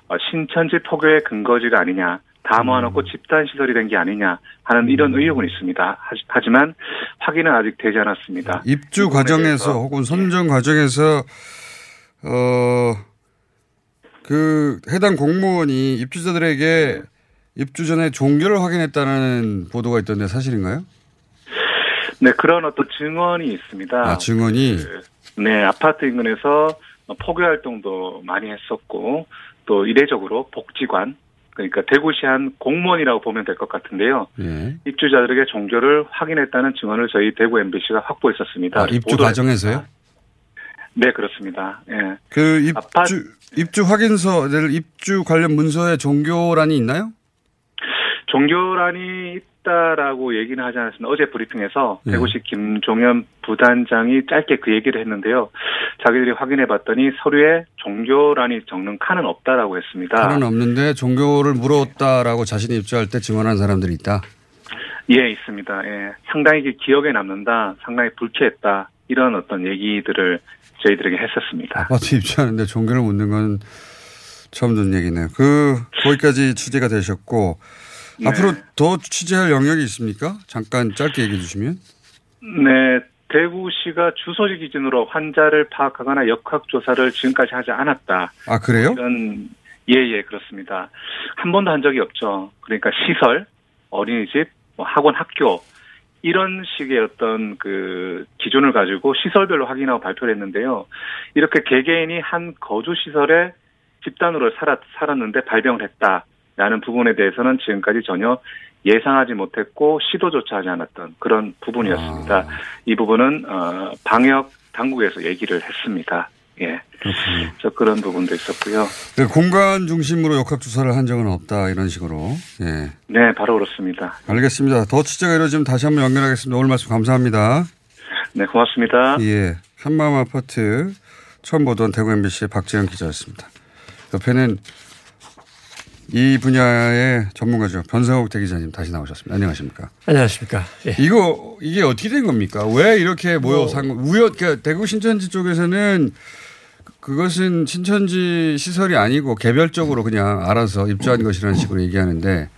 Speaker 11: 어, 신천지 포교의 근거지가 아니냐. 다 모아놓고 집단 시설이 된 게 아니냐 하는 이런 의혹은 있습니다. 하지- 하지만 확인은 아직 되지 않았습니다.
Speaker 1: 입주 과정에서 혹은 선정 과정에서 어, 그 해당 공무원이 입주자들에게 입주 전에 종교를 확인했다는 보도가 있던데 사실인가요?
Speaker 11: 네, 그런 어떤 증언이 있습니다.
Speaker 1: 아, 증언이
Speaker 11: 네, 아파트 인근에서 포교 활동도 많이 했었고 또 이례적으로 복지관 그러니까 대구시 한 공무원이라고 보면 될 것 같은데요.
Speaker 1: 예.
Speaker 11: 입주자들에게 종교를 확인했다는 증언을 저희 대구 MBC가 확보했었습니다.
Speaker 1: 아, 입주 과정에서요?
Speaker 11: 네, 그렇습니다. 예.
Speaker 1: 그 입주 입주 확인서를 입주 관련 문서에 종교란이 있나요?
Speaker 11: 종교란이 있다라고 얘기는 하지 않았습니다. 어제 브리핑에서
Speaker 1: 네.
Speaker 11: 대구시 김종현 부단장이 짧게 그 얘기를 했는데요. 자기들이 확인해 봤더니 서류에 종교란이 적는 칸은 없다라고 했습니다.
Speaker 1: 하는 없는데 종교를 물었다라고 자신이 입주할 때 증언한 사람들이 있다.
Speaker 11: 예, 있습니다. 예. 상당히 그 기억에 남는다. 상당히 불쾌했다. 이런 어떤 얘기들을 저희들에게 했었습니다.
Speaker 1: 아파트 입주하는데 종교를 묻는 건 처음 듣는 얘기네요. 그 거기까지 취재가 되셨고
Speaker 11: 네.
Speaker 1: 앞으로 더 취재할 영역이 있습니까? 잠깐 짧게 얘기해 주시면.
Speaker 11: 네, 대구시가 주소지 기준으로 환자를 파악하거나 역학조사를 지금까지 하지 않았다.
Speaker 1: 아 그래요?
Speaker 11: 이런 예 예 그렇습니다. 한 번도 한 적이 없죠. 그러니까 시설, 어린이집, 뭐 학원, 학교 이런 식의 어떤 그 기준을 가지고 시설별로 확인하고 발표를 했는데요. 이렇게 개개인이 한 거주 시설에 집단으로 살았, 살았는데 발병을 했다 라는 부분에 대해서는 지금까지 전혀 예상하지 못했고 시도조차 하지 않았던 그런 부분이었습니다. 이 부분은 어, 방역 당국에서 얘기를 했습니다. 예. 그래서 그런 부분도 있었고요.
Speaker 1: 그 공간 중심으로 역학 조사를 한 적은 없다 이런 식으로. 예.
Speaker 11: 네, 바로 그렇습니다.
Speaker 1: 알겠습니다. 더 취재가 이루어지면 다시 한번 연결하겠습니다. 오늘 말씀 감사합니다.
Speaker 11: 네, 고맙습니다.
Speaker 1: 예. 한마음 아파트 처음 보던 대구 MBC의 박지영 기자였습니다. 옆에는 이 분야의 전문가죠. 변상욱 대기자님 다시 나오셨습니다. 안녕하십니까.
Speaker 12: 안녕하십니까. 예.
Speaker 1: 이거, 이게 어떻게 된 겁니까? 왜 이렇게 모여
Speaker 12: 뭐.
Speaker 1: 산, 우연, 그러니까 대구 신천지 쪽에서는 그것은 신천지 시설이 아니고 개별적으로 그냥 알아서 입주한 것이라는 식으로 얘기하는데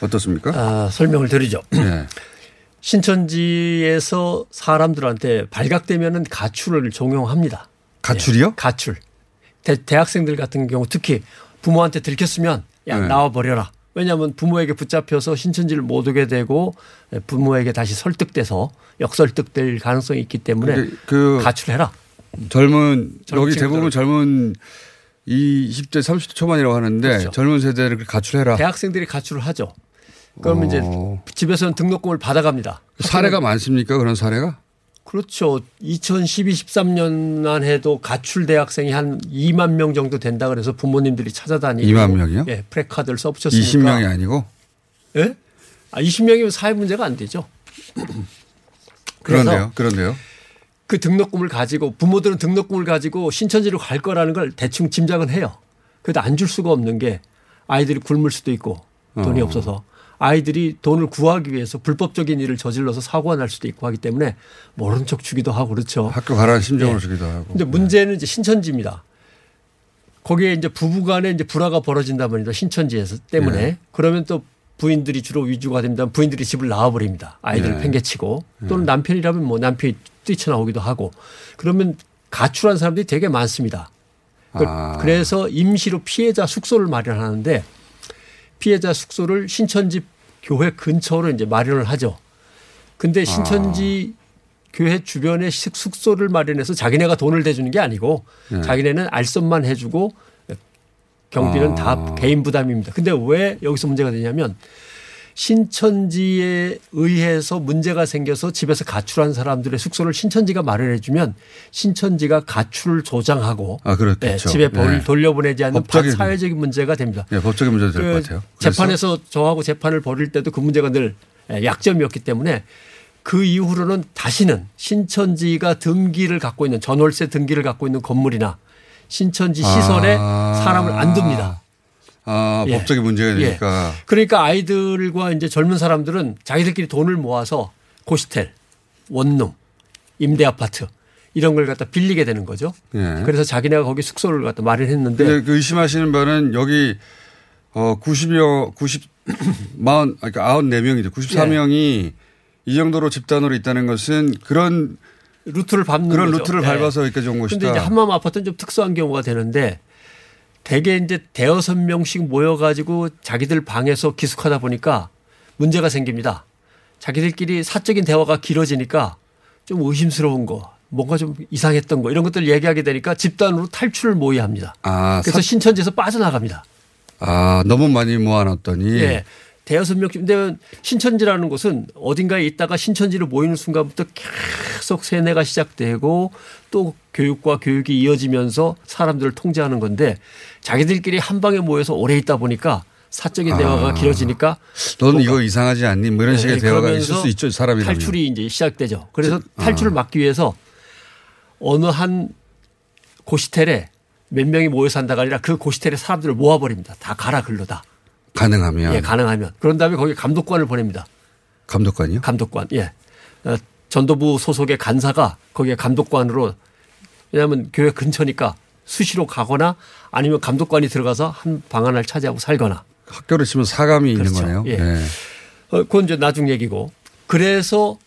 Speaker 1: 어떻습니까?
Speaker 12: 아, 설명을 드리죠.
Speaker 1: 네.
Speaker 12: 신천지에서 사람들한테 발각되면은 가출을 종용합니다.
Speaker 1: 가출이요?
Speaker 12: 예, 가출. 대, 학생들 같은 경우 특히 부모한테 들켰으면 야
Speaker 1: 네.
Speaker 12: 나와 버려라. 왜냐하면 부모에게 붙잡혀서 신천지를 못 오게 되고 부모에게 다시 설득돼서 역설득될 가능성이 있기 때문에
Speaker 1: 그
Speaker 12: 가출해라.
Speaker 1: 젊은 여기. 대부분 젊은 20대 30대 초반이라고 하는데
Speaker 12: 그렇죠.
Speaker 1: 젊은 세대를 가출해라.
Speaker 12: 대학생들이 가출을 하죠. 그러면
Speaker 1: 어.
Speaker 12: 이제 집에서는 등록금을 받아갑니다.
Speaker 1: 사례가 많습니까? 그런 사례가?
Speaker 12: 그렇죠. 2012, 13년만 해도 가출 대학생이 한 2만 명 정도 된다 그래서 부모님들이 찾아다니고
Speaker 1: 2만 명이요?
Speaker 12: 예, 프레카드를 써붙였으니까.
Speaker 1: 20명이 아니고?
Speaker 12: 예? 아, 20명이면 사회 문제가 안 되죠.
Speaker 1: 그런데요. 그런데요.
Speaker 12: 그 등록금을 가지고 부모들은 등록금을 가지고 신천지로 갈 거라는 걸 대충 짐작은 해요. 그래도 안 줄 수가 없는 게 아이들이 굶을 수도 있고 돈이
Speaker 1: 어.
Speaker 12: 없어서 아이들이 돈을 구하기 위해서 불법적인 일을 저질러서 사고가 날 수도 있고 하기 때문에 모른 척 주기도 하고 그렇죠.
Speaker 1: 학교 가라는 심정으로
Speaker 12: 예.
Speaker 1: 주기도 하고.
Speaker 12: 근데 문제는 이제 신천지입니다. 거기에 이제 부부간에 이제 불화가 벌어진단 말입니다. 신천지에서 때문에
Speaker 1: 네.
Speaker 12: 그러면 또 부인들이 주로 위주가 됩니다. 부인들이 집을 나와버립니다. 아이들
Speaker 1: 네.
Speaker 12: 팽개치고 또는 남편이라면 뭐 남편이 뛰쳐나오기도 하고 그러면 가출한 사람들이 되게 많습니다. 그-
Speaker 1: 아.
Speaker 12: 그래서 임시로 피해자 숙소를 마련하는데 피해자 숙소를 신천지 교회 근처로 이제 마련을 하죠. 근데 신천지 교회 주변에 식- 숙소를 마련해서 자기네가 돈을 대주는 게 아니고
Speaker 1: 네.
Speaker 12: 자기네는 알선만 해주고 경비는
Speaker 1: 아.
Speaker 12: 다 개인 부담입니다. 근데 왜 여기서 문제가 되냐면 신천지에 의해서 문제가 생겨서 집에서 가출한 사람들의 숙소를 신천지가 마련해 주면 신천지가 가출을 조장하고
Speaker 1: 아.
Speaker 12: 네, 집에 벌
Speaker 1: 네.
Speaker 12: 돌려보내지 않는
Speaker 1: 법적인-
Speaker 12: 사회적인 문제가 됩니다.
Speaker 1: 예, 법적인 문제도
Speaker 12: 될것그
Speaker 1: 같아요.
Speaker 12: 재판에서 저하고 재판을 벌일 때도 그 문제가 늘 약점이었기 때문에 그 이후로는 다시는 신천지가 등기를 갖고 있는 전월세 등기를 갖고 있는 건물이나 신천지 시설에
Speaker 1: 아.
Speaker 12: 사람을 안 둡니다.
Speaker 1: 아,
Speaker 12: 예.
Speaker 1: 법적인 문제가
Speaker 12: 예.
Speaker 1: 되니까.
Speaker 12: 그러니까 아이들과 이제 젊은 사람들은 자기들끼리 돈을 모아서 고시텔, 원룸, 임대 아파트 이런 걸 갖다 빌리게 되는 거죠.
Speaker 1: 예.
Speaker 12: 그래서 자기네가 거기 숙소를 갖다 마련했는데
Speaker 1: 그 의심하시는 바는 여기 어 90여 90 마흔 그러니까 94명이죠. 94명이 이 정도로 집단으로 있다는 것은 그런
Speaker 12: 루트를 밟는
Speaker 1: 그런
Speaker 12: 거죠.
Speaker 1: 루트를
Speaker 12: 예.
Speaker 1: 밟아서 여기까지 온 것이다.
Speaker 12: 근데 이제 한마음 아파트는 좀 특수한 경우가 되는데 대개 이제 대여섯 명씩 모여가지고 자기들 방에서 기숙하다 보니까 문제가 생깁니다. 자기들끼리 사적인 대화가 길어지니까 좀 의심스러운 거, 뭔가 좀 이상했던 거 이런 것들 을 얘기하게 되니까 집단으로 탈출을 모의합니다.
Speaker 1: 아,
Speaker 12: 그래서
Speaker 1: 사-
Speaker 12: 신천지에서 빠져나갑니다.
Speaker 1: 아, 너무 많이 모아놨더니
Speaker 12: 예. 대여섯 명씩. 근데 신천지라는 곳은 어딘가에 있다가 신천지로 모이는 순간부터 계속 세뇌가 시작되고 또 교육과 교육이 이어지면서 사람들을 통제하는 건데 자기들끼리 한 방에 모여서 오래 있다 보니까 사적인 대화가
Speaker 1: 아.
Speaker 12: 길어지니까
Speaker 1: 너는 이거 이상하지 않니? 뭐 이런 식의
Speaker 12: 네,
Speaker 1: 대화가
Speaker 12: 그러면서
Speaker 1: 있을 수 있죠. 사람이라면.
Speaker 12: 탈출이 이제 시작되죠. 그래서
Speaker 1: 아.
Speaker 12: 탈출을 막기 위해서 어느 한 고시텔에 몇 명이 모여 산다가 아니라 그 고시텔에 사람들을 모아버립니다. 다 가라 글로다.
Speaker 1: 가능하면
Speaker 12: 예, 가능하면. 그런 다음에 거기 감독관을 보냅니다.
Speaker 1: 감독관이요?
Speaker 12: 감독관. 예. 어, 전도부 소속의 간사가 거기에 감독관으로 왜냐하면 교회 근처니까 수시로 가거나 아니면 감독관이 들어가서 한방 하나를 차지하고 살거나.
Speaker 1: 학교를 치면 사감이 있는
Speaker 12: 그렇죠.
Speaker 1: 거네요.
Speaker 12: 예.
Speaker 1: 네.
Speaker 12: 어, 그건 이제 나중 얘기고. 그래서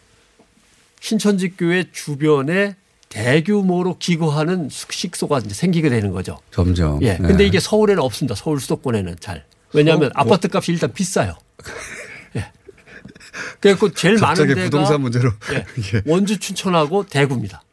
Speaker 12: 신천지 교회 주변에 대규모로 기거하는 숙식소가 이제 생기게 되는 거죠.
Speaker 1: 점점.
Speaker 12: 예.
Speaker 1: 네.
Speaker 12: 근데 이게 서울에는 없습니다. 서울 수도권에는 잘. 왜냐하면
Speaker 1: 어, 뭐.
Speaker 12: 아파트 값이 일단 비싸요. 예. 그래서 제일 많은 데가
Speaker 1: 부동산 문제로.
Speaker 12: 예.
Speaker 1: 예.
Speaker 12: 원주 춘천하고 대구입니다.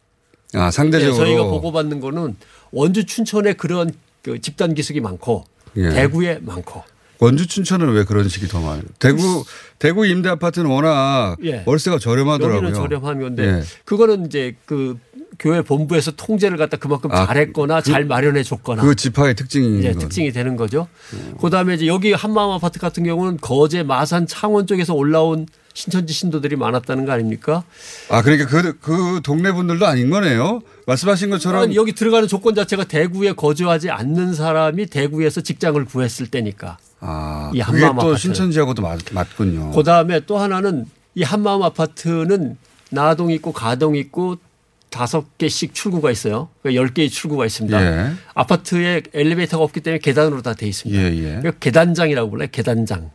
Speaker 1: 아,
Speaker 12: 예,
Speaker 1: 상대적으로.
Speaker 12: 저희가 보고받는 거는 원주 춘천에 그런 그 집단 기숙이 많고
Speaker 1: 예.
Speaker 12: 대구에 많고
Speaker 1: 원주 춘천은 왜 그런 식이 더 많아요? 대구 대구 임대 아파트는 워낙
Speaker 12: 예.
Speaker 1: 월세가 저렴하더라고요.
Speaker 12: 여기는 저렴한 건데
Speaker 1: 예.
Speaker 12: 그거는 이제 그 교회 본부에서 통제를 갖다 그만큼
Speaker 1: 아,
Speaker 12: 잘했거나
Speaker 1: 그-
Speaker 12: 잘 마련해 줬거나
Speaker 1: 그 지파의 특징인
Speaker 12: 이제
Speaker 1: 거.
Speaker 12: 특징이 되는 거죠. 그다음에 이제 여기 한마음 아파트 같은 경우는 거제, 마산, 창원 쪽에서 올라온 신천지 신도들이 많았다는 거 아닙니까?
Speaker 1: 아 그러니까 그, 그 동네 분들도 아닌 거네요. 말씀하신 것처럼
Speaker 12: 아니, 여기 들어가는 조건 자체가 대구에 거주하지 않는 사람이 대구에서 직장을 구했을 때니까.
Speaker 1: 아,
Speaker 12: 이
Speaker 1: 그게
Speaker 12: 한마음
Speaker 1: 또
Speaker 12: 아파트.
Speaker 1: 신천지하고도 맞, 맞군요.
Speaker 12: 그다음에 또 하나는 이 한마음 아파트는 나동 있고 가동 있고 다섯 개씩 출구가 있어요. 그러니까 열 개의 출구가 있습니다.
Speaker 1: 예.
Speaker 12: 아파트에 엘리베이터가 없기 때문에 계단으로 다 돼 있습니다.
Speaker 1: 예, 예.
Speaker 12: 그러니까 계단장이라고 불러요. 계단장.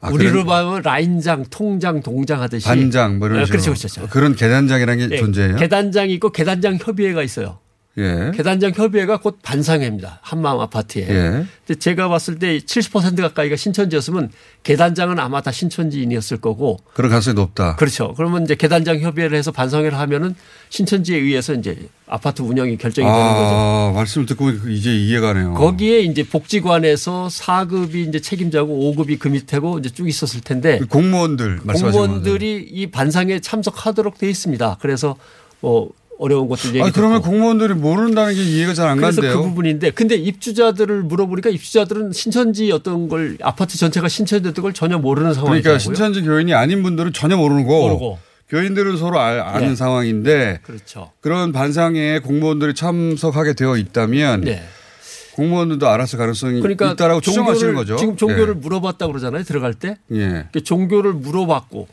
Speaker 1: 아,
Speaker 12: 우리로 보면 라인장, 통장, 동장 하듯이
Speaker 1: 반장 뭐 이런
Speaker 12: 네,
Speaker 1: 식으로.
Speaker 12: 그렇죠, 그렇죠.
Speaker 1: 그런 계단장이라는 게
Speaker 12: 예,
Speaker 1: 존재해요.
Speaker 12: 계단장이 있고 계단장 협의회가 있어요.
Speaker 1: 예.
Speaker 12: 계단장 협의회가 곧 반상회입니다. 한마음 아파트에.
Speaker 1: 예.
Speaker 12: 근데 제가 봤을 때 70% 가까이가 신천지였으면 계단장은 아마 다 신천지인이었을 거고
Speaker 1: 그런 가능성이 높다.
Speaker 12: 그렇죠. 그러면 이제 계단장 협의회를 해서 반상회를 하면은 신천지에 의해서 이제 아파트 운영이 결정이 되는 거죠.
Speaker 1: 아, 말씀을 듣고 이제 이해가네요.
Speaker 12: 거기에 이제 복지관에서 4급이 이제 책임자고 5급이 그 밑에고 이제 쭉 있었을 텐데
Speaker 1: 공무원들
Speaker 12: 공무원들이 이 반상에 참석하도록 돼 있습니다. 그래서 뭐 어려운 것들 얘기
Speaker 1: 아, 그러면
Speaker 12: 듣고.
Speaker 1: 공무원들이 모른다는 게 이해가 잘안
Speaker 12: 그래서
Speaker 1: 가는데요.
Speaker 12: 그 부분인데 근데 입주자들을 물어보니까 입주자들은 신천지 어떤 걸 아파트 전체가 신천지였던 걸 전혀 모르는 상황이고요.
Speaker 1: 그러니까 신천지 교인이 아닌 분들은 전혀 모르고,
Speaker 12: 모르고.
Speaker 1: 교인들은 서로 알, 아는
Speaker 12: 네.
Speaker 1: 상황인데
Speaker 12: 그렇죠.
Speaker 1: 그런 반상회에 공무원들이 참석하게 되어 있다면
Speaker 12: 네.
Speaker 1: 공무원들도 알았을 가능성이
Speaker 12: 그러니까
Speaker 1: 있다라고 추정하시는 거죠.
Speaker 12: 지금 종교를
Speaker 1: 예.
Speaker 12: 물어봤다 고 그러잖아요. 들어갈 때.
Speaker 1: 예.
Speaker 12: 그러니까 종교를 물어봤고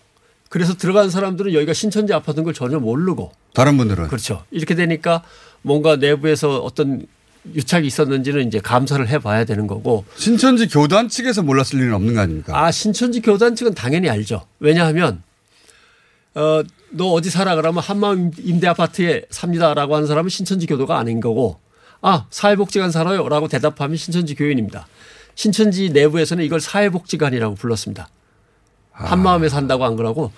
Speaker 12: 그래서 들어간 사람들은 여기가 신천지 아파트인 걸 전혀 모르고
Speaker 1: 다른 분들은
Speaker 12: 그렇죠. 이렇게 되니까 뭔가 내부에서 어떤 유착이 있었는지는 이제 감사를 해봐야 되는 거고.
Speaker 1: 신천지 교단 측에서 몰랐을 일은 없는 거 아닙니까?
Speaker 12: 아 신천지 교단 측은 당연히 알죠. 왜냐하면 어, 너 어디 살아 그러면 한마음 임대 아파트에 삽니다라고 하는 사람은 신천지 교도가 아닌 거고 아 사회복지관 살아요라고 대답하면 신천지 교인입니다. 신천지 내부에서는 이걸 사회복지관이라고 불렀습니다. 한 마음에 산다고 안 그러고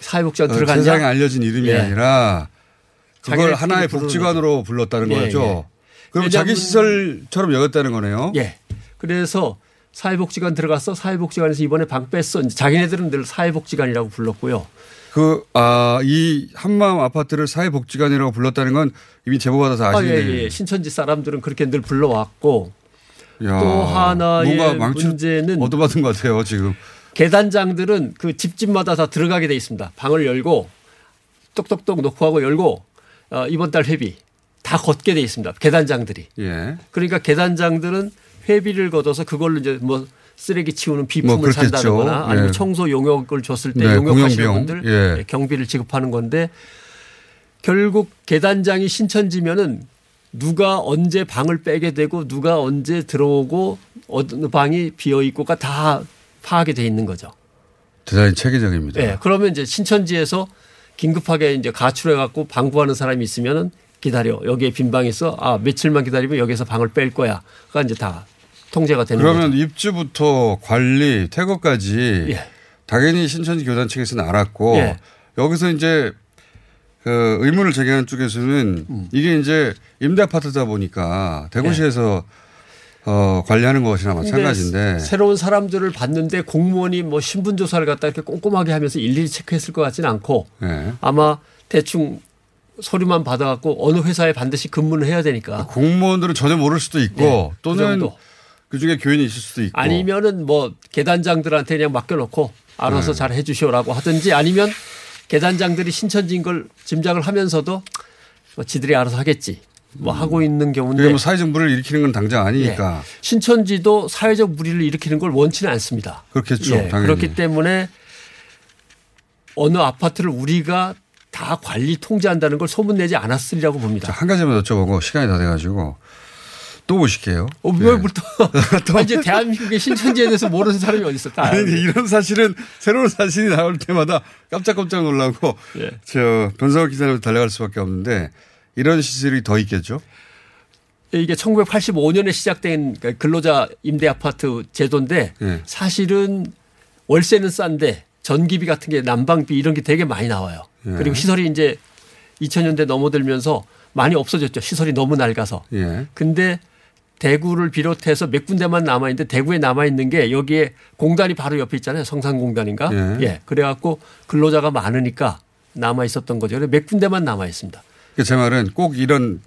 Speaker 12: 사회복지관
Speaker 1: 어,
Speaker 12: 들어갔냐?
Speaker 1: 세상에 알려진 이름이
Speaker 12: 예.
Speaker 1: 아니라 그걸 하나의 복지관으로 불렀다는
Speaker 12: 예,
Speaker 1: 거죠.
Speaker 12: 예.
Speaker 1: 그럼 자기 시설처럼 여겼다는 거네요.
Speaker 12: 예. 그래서 사회복지관 들어갔어. 사회복지관에서 이번에 방 뺐어. 자기네들은 늘 사회복지관이라고 불렀고요.
Speaker 1: 그, 아, 이 한마음 아파트를 사회복지관이라고 불렀다는 건 이미 제보받아서
Speaker 12: 아,
Speaker 1: 아시네요.
Speaker 12: 예, 예. 신천지 사람들은 그렇게 늘 불러왔고
Speaker 1: 야,
Speaker 12: 또 하나의
Speaker 1: 뭔가 망치
Speaker 12: 문제는
Speaker 1: 얻어받은 것 같아요, 지금.
Speaker 12: 계단장들은 그 집집마다 다 들어가게 돼 있습니다. 방을 열고 똑똑똑 놓고 하고 열고 어, 이번 달 회비 다 걷게 돼 있습니다. 계단장들이.
Speaker 1: 예.
Speaker 12: 그러니까 계단장들은 회비를 걷어서 그걸로 이제 뭐 쓰레기 치우는 비품을
Speaker 1: 뭐.
Speaker 12: 산다거나 아니면
Speaker 1: 예.
Speaker 12: 청소 용역을 줬을 때
Speaker 1: 네,
Speaker 12: 용역하시는. 분들
Speaker 1: 예.
Speaker 12: 경비를 지급하는 건데 결국 계단장이 신천지면은 누가 언제 방을 빼게 되고 누가 언제 들어오고 어느 방이 비어 있고가 다 파악이 돼 있는 거죠.
Speaker 1: 대단히 체계적입니다.
Speaker 12: 예. 그러면 이제 신천지에서 긴급하게 이제 가출해 갖고 방구하는 사람이 있으면은 기다려. 여기에 빈 방이 있어. 아, 며칠만 기다리면 여기서 방을 뺄 거야. 가 이제 다 통제가 되는
Speaker 1: 그러면
Speaker 12: 거죠.
Speaker 1: 입주부터 관리, 퇴거까지
Speaker 12: 예.
Speaker 1: 당연히 신천지 교단 측에서는 알았고
Speaker 12: 예.
Speaker 1: 여기서 이제 그 의문을 제기하는 쪽에서는
Speaker 12: 음.
Speaker 1: 이게 이제 임대 아파트다 보니까 대구시에서 어, 관리하는 것이나 마찬가지인데
Speaker 12: 새로운 사람들을 봤는데 공무원이 뭐 신분 조사를 갖다 이렇게 꼼꼼하게 하면서 일일이 체크했을 것 같지는 않고
Speaker 1: 예.
Speaker 12: 아마 대충 서류만 받아갖고 어느 회사에 반드시 근무를 해야 되니까
Speaker 1: 공무원들은 전혀 모를 수도 있고
Speaker 12: 네, 그
Speaker 1: 또는
Speaker 12: 정도.
Speaker 1: 그 중에 교인이 있을 수도 있고
Speaker 12: 아니면은 뭐 계단장들한테 그냥 맡겨놓고 알아서
Speaker 1: 네.
Speaker 12: 잘 해주시오라고 하든지 아니면 계단장들이 신천지인 걸 짐작을 하면서도 뭐 지들이 알아서 하겠지 뭐 하고 있는 경우인데
Speaker 1: 뭐 사회적 물을 일으키는 건 당장 아니니까
Speaker 12: 예. 신천지도 사회적 무리를 일으키는 걸 원치는 않습니다.
Speaker 1: 그렇겠죠.
Speaker 12: 예,
Speaker 1: 당연히.
Speaker 12: 그렇기 때문에 어느 아파트를 우리가 다 관리 통제한다는 걸 소문내지 않았으리라고 봅니다.
Speaker 1: 한 가지만 여쭤보고 시간이 다 돼가지고 또 오실게요.
Speaker 12: 어,
Speaker 1: 네.
Speaker 12: 왜 또, 아, 이제 대한민국의 신천지에 대해서 모르는 사람이 어디 있어? 다
Speaker 1: 아니. 이런 사실은 새로운 사실이 나올 때마다 깜짝깜짝 놀라고
Speaker 12: 예.
Speaker 1: 저 변상욱 기자님 달려갈 수밖에 없는데 이런 시설이 더 있겠죠.
Speaker 12: 이게 1985년에 시작된 그러니까 근로자 임대 아파트 제도인데
Speaker 1: 예.
Speaker 12: 사실은 월세는 싼데 전기비 같은 게 난방비 이런 게 되게 많이 나와요.
Speaker 1: 예.
Speaker 12: 그리고 시설이 이제 2000년대 넘어들면서 많이 없어졌죠. 시설이 너무 낡아서.
Speaker 1: 예.
Speaker 12: 근데 대구를 비롯해서 몇 군데만 남아 있는데 대구에 남아 있는 게 여기에 공단이 바로 옆에 있잖아요. 성산공단인가?
Speaker 1: 예.
Speaker 12: 예. 그래갖고 근로자가 많으니까 남아 있었던 거죠. 몇 군데만 남아 있습니다.
Speaker 1: 그제 말은 꼭 이런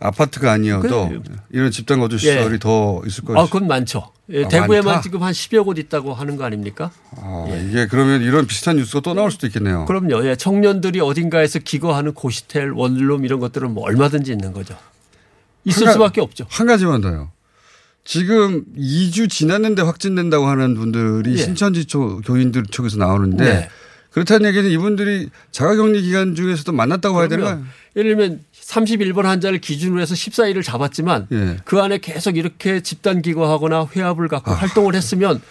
Speaker 1: 아파트가 아니어도
Speaker 12: 그래.
Speaker 1: 이런 집단 거주 시설이
Speaker 12: 예.
Speaker 1: 더 있을 것이.
Speaker 12: 아, 그건 많죠. 예,
Speaker 1: 아,
Speaker 12: 대구에만
Speaker 1: 많다?
Speaker 12: 지금 한 10여 곳 있다고 하는 거 아닙니까?
Speaker 1: 아, 이게 그러면 이런 비슷한 뉴스가 또 나올 수도 있겠네요.
Speaker 12: 그럼요. 예, 청년들이 어딘가에서 기거하는 고시텔, 원룸 이런 것들은 뭐 얼마든지 있는 거죠. 있을
Speaker 1: 한 가-
Speaker 12: 수밖에 없죠.
Speaker 1: 한 가지만 더요. 지금 2주 지났는데 확진된다고 하는 분들이
Speaker 12: 예.
Speaker 1: 신천지 쪽 교인들 쪽에서 나오는데
Speaker 12: 네.
Speaker 1: 그렇다는 얘기는 이분들이 자가격리 기간 중에서도 만났다고 봐야 되는. 거예요?
Speaker 12: 예를 들면 31번 환자를 기준으로 해서 14일을 잡았지만
Speaker 1: 예.
Speaker 12: 그 안에 계속 이렇게 집단 기거하거나 회합을 갖고
Speaker 1: 아.
Speaker 12: 활동을 했으면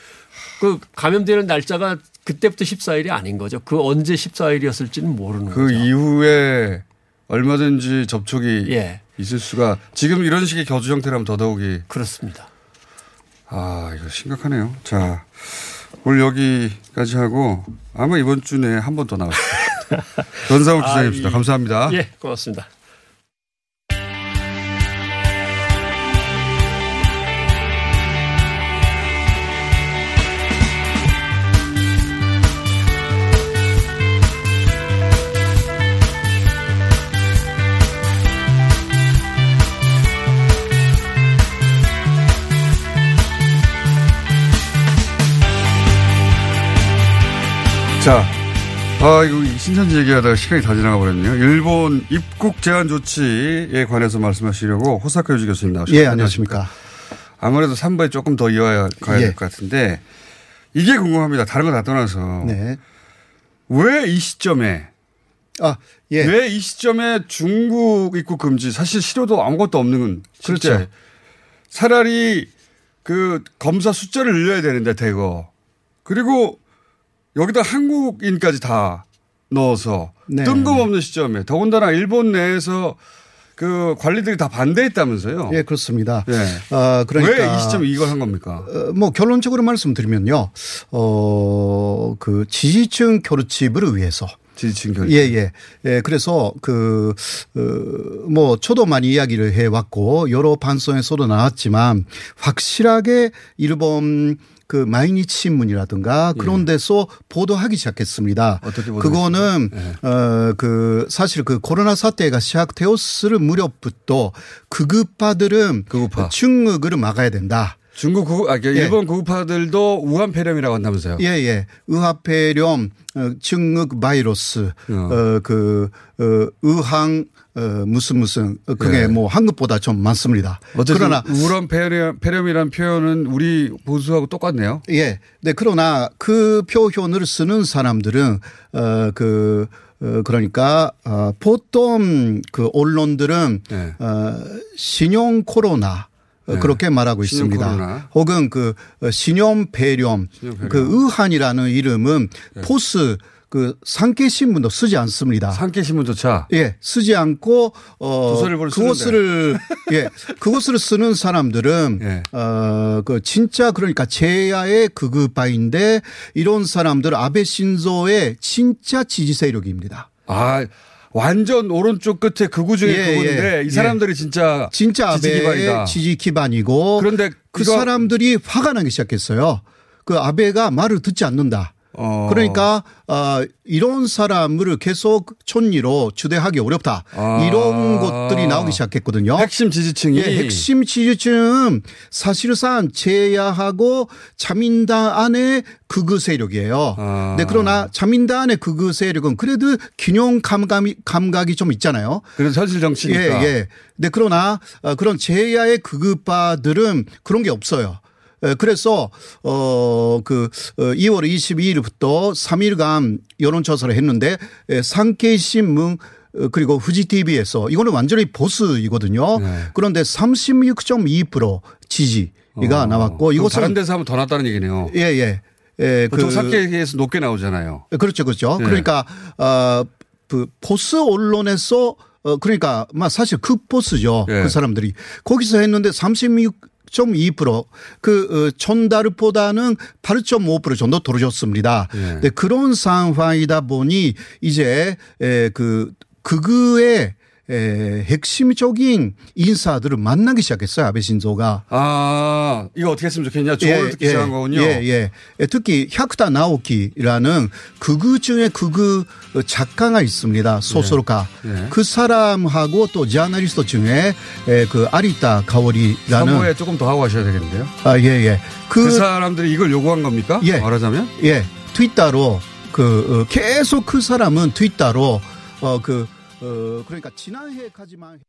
Speaker 12: 그 감염되는 날짜가 그때부터 14일이 아닌 거죠. 그 언제 14일이었을지는 모르는
Speaker 1: 그
Speaker 12: 거죠.
Speaker 1: 이후에 얼마든지 접촉이
Speaker 12: 예.
Speaker 1: 있을 수가 지금 이런 식의 겨주 형태라면 더더욱이
Speaker 12: 그렇습니다.
Speaker 1: 아 이거 심각하네요. 자 오늘 여기까지 하고 아마 이번 주 내에 한 번 더 나올 거예요. 전상욱 기자님입니다.
Speaker 12: 아, 이-
Speaker 1: 감사합니다.
Speaker 12: 예, 고맙습니다.
Speaker 1: 자, 아, 이거 신천지 얘기하다가 시간이 다 지나가 버렸네요. 일본 입국 제한 조치에 관해서 말씀하시려고 호사카 유지 교수님 나오셨습니다.
Speaker 13: 예, 안녕하십니까.
Speaker 1: 아무래도 3부에 조금 더 이어야 가야
Speaker 13: 예.
Speaker 1: 될것 같은데 이게 궁금합니다. 다른 거 다 떠나서.
Speaker 13: 네.
Speaker 1: 왜 이 시점에
Speaker 13: 아, 예.
Speaker 1: 왜 이 시점에 중국 입국 금지 사실 실효도 아무것도 없는 실제
Speaker 13: 그렇죠.
Speaker 1: 차라리 그 검사 숫자를 늘려야 되는데 대거 그리고 여기다 한국인까지 다 넣어서
Speaker 13: 네.
Speaker 1: 뜬금없는 시점에 더군다나 일본 내에서 그 관리들이 다 반대했다면서요.
Speaker 13: 예, 그렇습니다.
Speaker 1: 예.
Speaker 13: 아, 그러니까
Speaker 1: 왜 이 시점에 이걸 한 겁니까?
Speaker 13: 어, 뭐 결론적으로 말씀드리면요. 어, 그 지지층 결집을 위해서
Speaker 1: 지지층 결집.
Speaker 13: 예, 예. 예, 그래서 그, 어, 뭐, 저도 많이 이야기를 해 왔고, 여러 방송에서도 나왔지만, 확실하게 일본 그 마이니치 신문이라든가 그런 데서 보도하기 시작했습니다.
Speaker 1: 예. 어떻게
Speaker 13: 그거는 어그 사실 그 코로나 사태가 시작되었을 무렵부터 극우파들은 중국을 막아야 된다.
Speaker 1: 중국 구, 아, 그러니까
Speaker 13: 예.
Speaker 1: 일본 구급파들도 우한 폐렴이라고 한다면서요.
Speaker 13: 예, 예. 의합폐렴, 어, 증흑 바이러스, 어, 그, 어, 의항, 어, 무슨 무슨, 어, 그게
Speaker 1: 예.
Speaker 13: 뭐 한국보다 좀 많습니다. 그러나
Speaker 1: 우한 폐렴, 폐렴이라는 표현은 우리 보수하고 똑같네요.
Speaker 13: 예. 네, 그러나 그 표현을 쓰는 사람들은 어, 그, 어, 그러니까, 어, 보통 그 언론들은
Speaker 1: 네.
Speaker 13: 어, 신용 코로나 어,
Speaker 1: 네.
Speaker 13: 그렇게 말하고 있습니다.
Speaker 1: 코로나.
Speaker 13: 혹은 그 어, 신용 폐렴,
Speaker 1: 신용 폐렴.
Speaker 13: 그 의한이라는 이름은 포스 그 상계 신문도 쓰지 않습니다.
Speaker 1: 상계 신문조차
Speaker 13: 예, 쓰지 않고 어 그것을 예, 그것을 쓰는 사람들은
Speaker 1: 예.
Speaker 13: 어그 진짜 그러니까 제야의 극우파인데 이런 사람들 아베 신조의 진짜 지지 세력입니다.
Speaker 1: 아, 완전 오른쪽 끝에 극우 중에
Speaker 13: 예,
Speaker 1: 극우인데
Speaker 13: 예,
Speaker 1: 이 사람들이
Speaker 13: 예.
Speaker 1: 진짜
Speaker 13: 진짜
Speaker 1: 지지
Speaker 13: 아베의
Speaker 1: 기반이다.
Speaker 13: 지지 기반이고
Speaker 1: 그런데
Speaker 13: 그 사람들이 화가 나기 시작했어요. 그 아베가 말을 듣지 않는다.
Speaker 1: 어.
Speaker 13: 그러니까 어, 이런 사람을 계속 촌리로 주대하기 어렵다.
Speaker 1: 아.
Speaker 13: 이런 것들이 나오기 시작했거든요.
Speaker 1: 핵심 지지층이
Speaker 13: 예, 핵심 지지층 사실상 제야하고 자민당 안의 극우 세력이에요.
Speaker 1: 아.
Speaker 13: 네, 그러나 자민당 안의 극우 세력은 그래도 균형 감각이, 감각이 좀 있잖아요.
Speaker 1: 그래서 현실 정치니까.
Speaker 13: 예, 예. 네, 그러나 어, 그런 제야의 극우파들은 그런 게 없어요. 예, 그래서 어그 2월 22일부터 3일간 여론조사를 했는데 예, 상케이 신문 어, 그리고 후지 TV에서 이거는 완전히 보수이거든요.
Speaker 1: 네.
Speaker 13: 그런데 36.2% 지지가 나왔고
Speaker 1: 어. 그럼
Speaker 13: 이것은
Speaker 1: 다른 데서 하면 더 낫다는 얘기네요.
Speaker 13: 예, 예. 예,
Speaker 1: 보통 상계에서 높게 나오잖아요.
Speaker 13: 그렇죠, 그렇죠.
Speaker 1: 네.
Speaker 13: 그러니까 어, 그 보수 언론에서 어 그러니까 막 사실 극보수죠.
Speaker 1: 네.
Speaker 13: 그 사람들이 거기서 했는데 36.2%그 어, 전달보다는 8.5% 정도 떨어졌습니다.
Speaker 1: 네.
Speaker 13: 네, 그런 상황이다 보니 이제 에, 그 극우의 에, 핵심적인 인사들을 만나기 시작했어요. 아베 신조가.
Speaker 1: 아, 이거 어떻게 했으면 좋겠냐. 조언을 듣기 시작한 거군요.
Speaker 13: 예, 예. 예, 특히 샤크타 나오키라는 극우 중에 극우 작가가 있습니다. 소설가.
Speaker 1: 예.
Speaker 13: 그 사람하고 또 저널리스트 중에 예, 그 아리타 가오리라는
Speaker 1: 선보에 조금 더 하고 하셔야 되겠는데요.
Speaker 13: 아, 예, 예.
Speaker 1: 그, 사람들이 이걸 요구한 겁니까?
Speaker 13: 예.
Speaker 1: 말하자면?
Speaker 13: 예. 트위터로 그 어, 계속 그 사람은 트위터로 어그 어, 그러니까 지난해까지만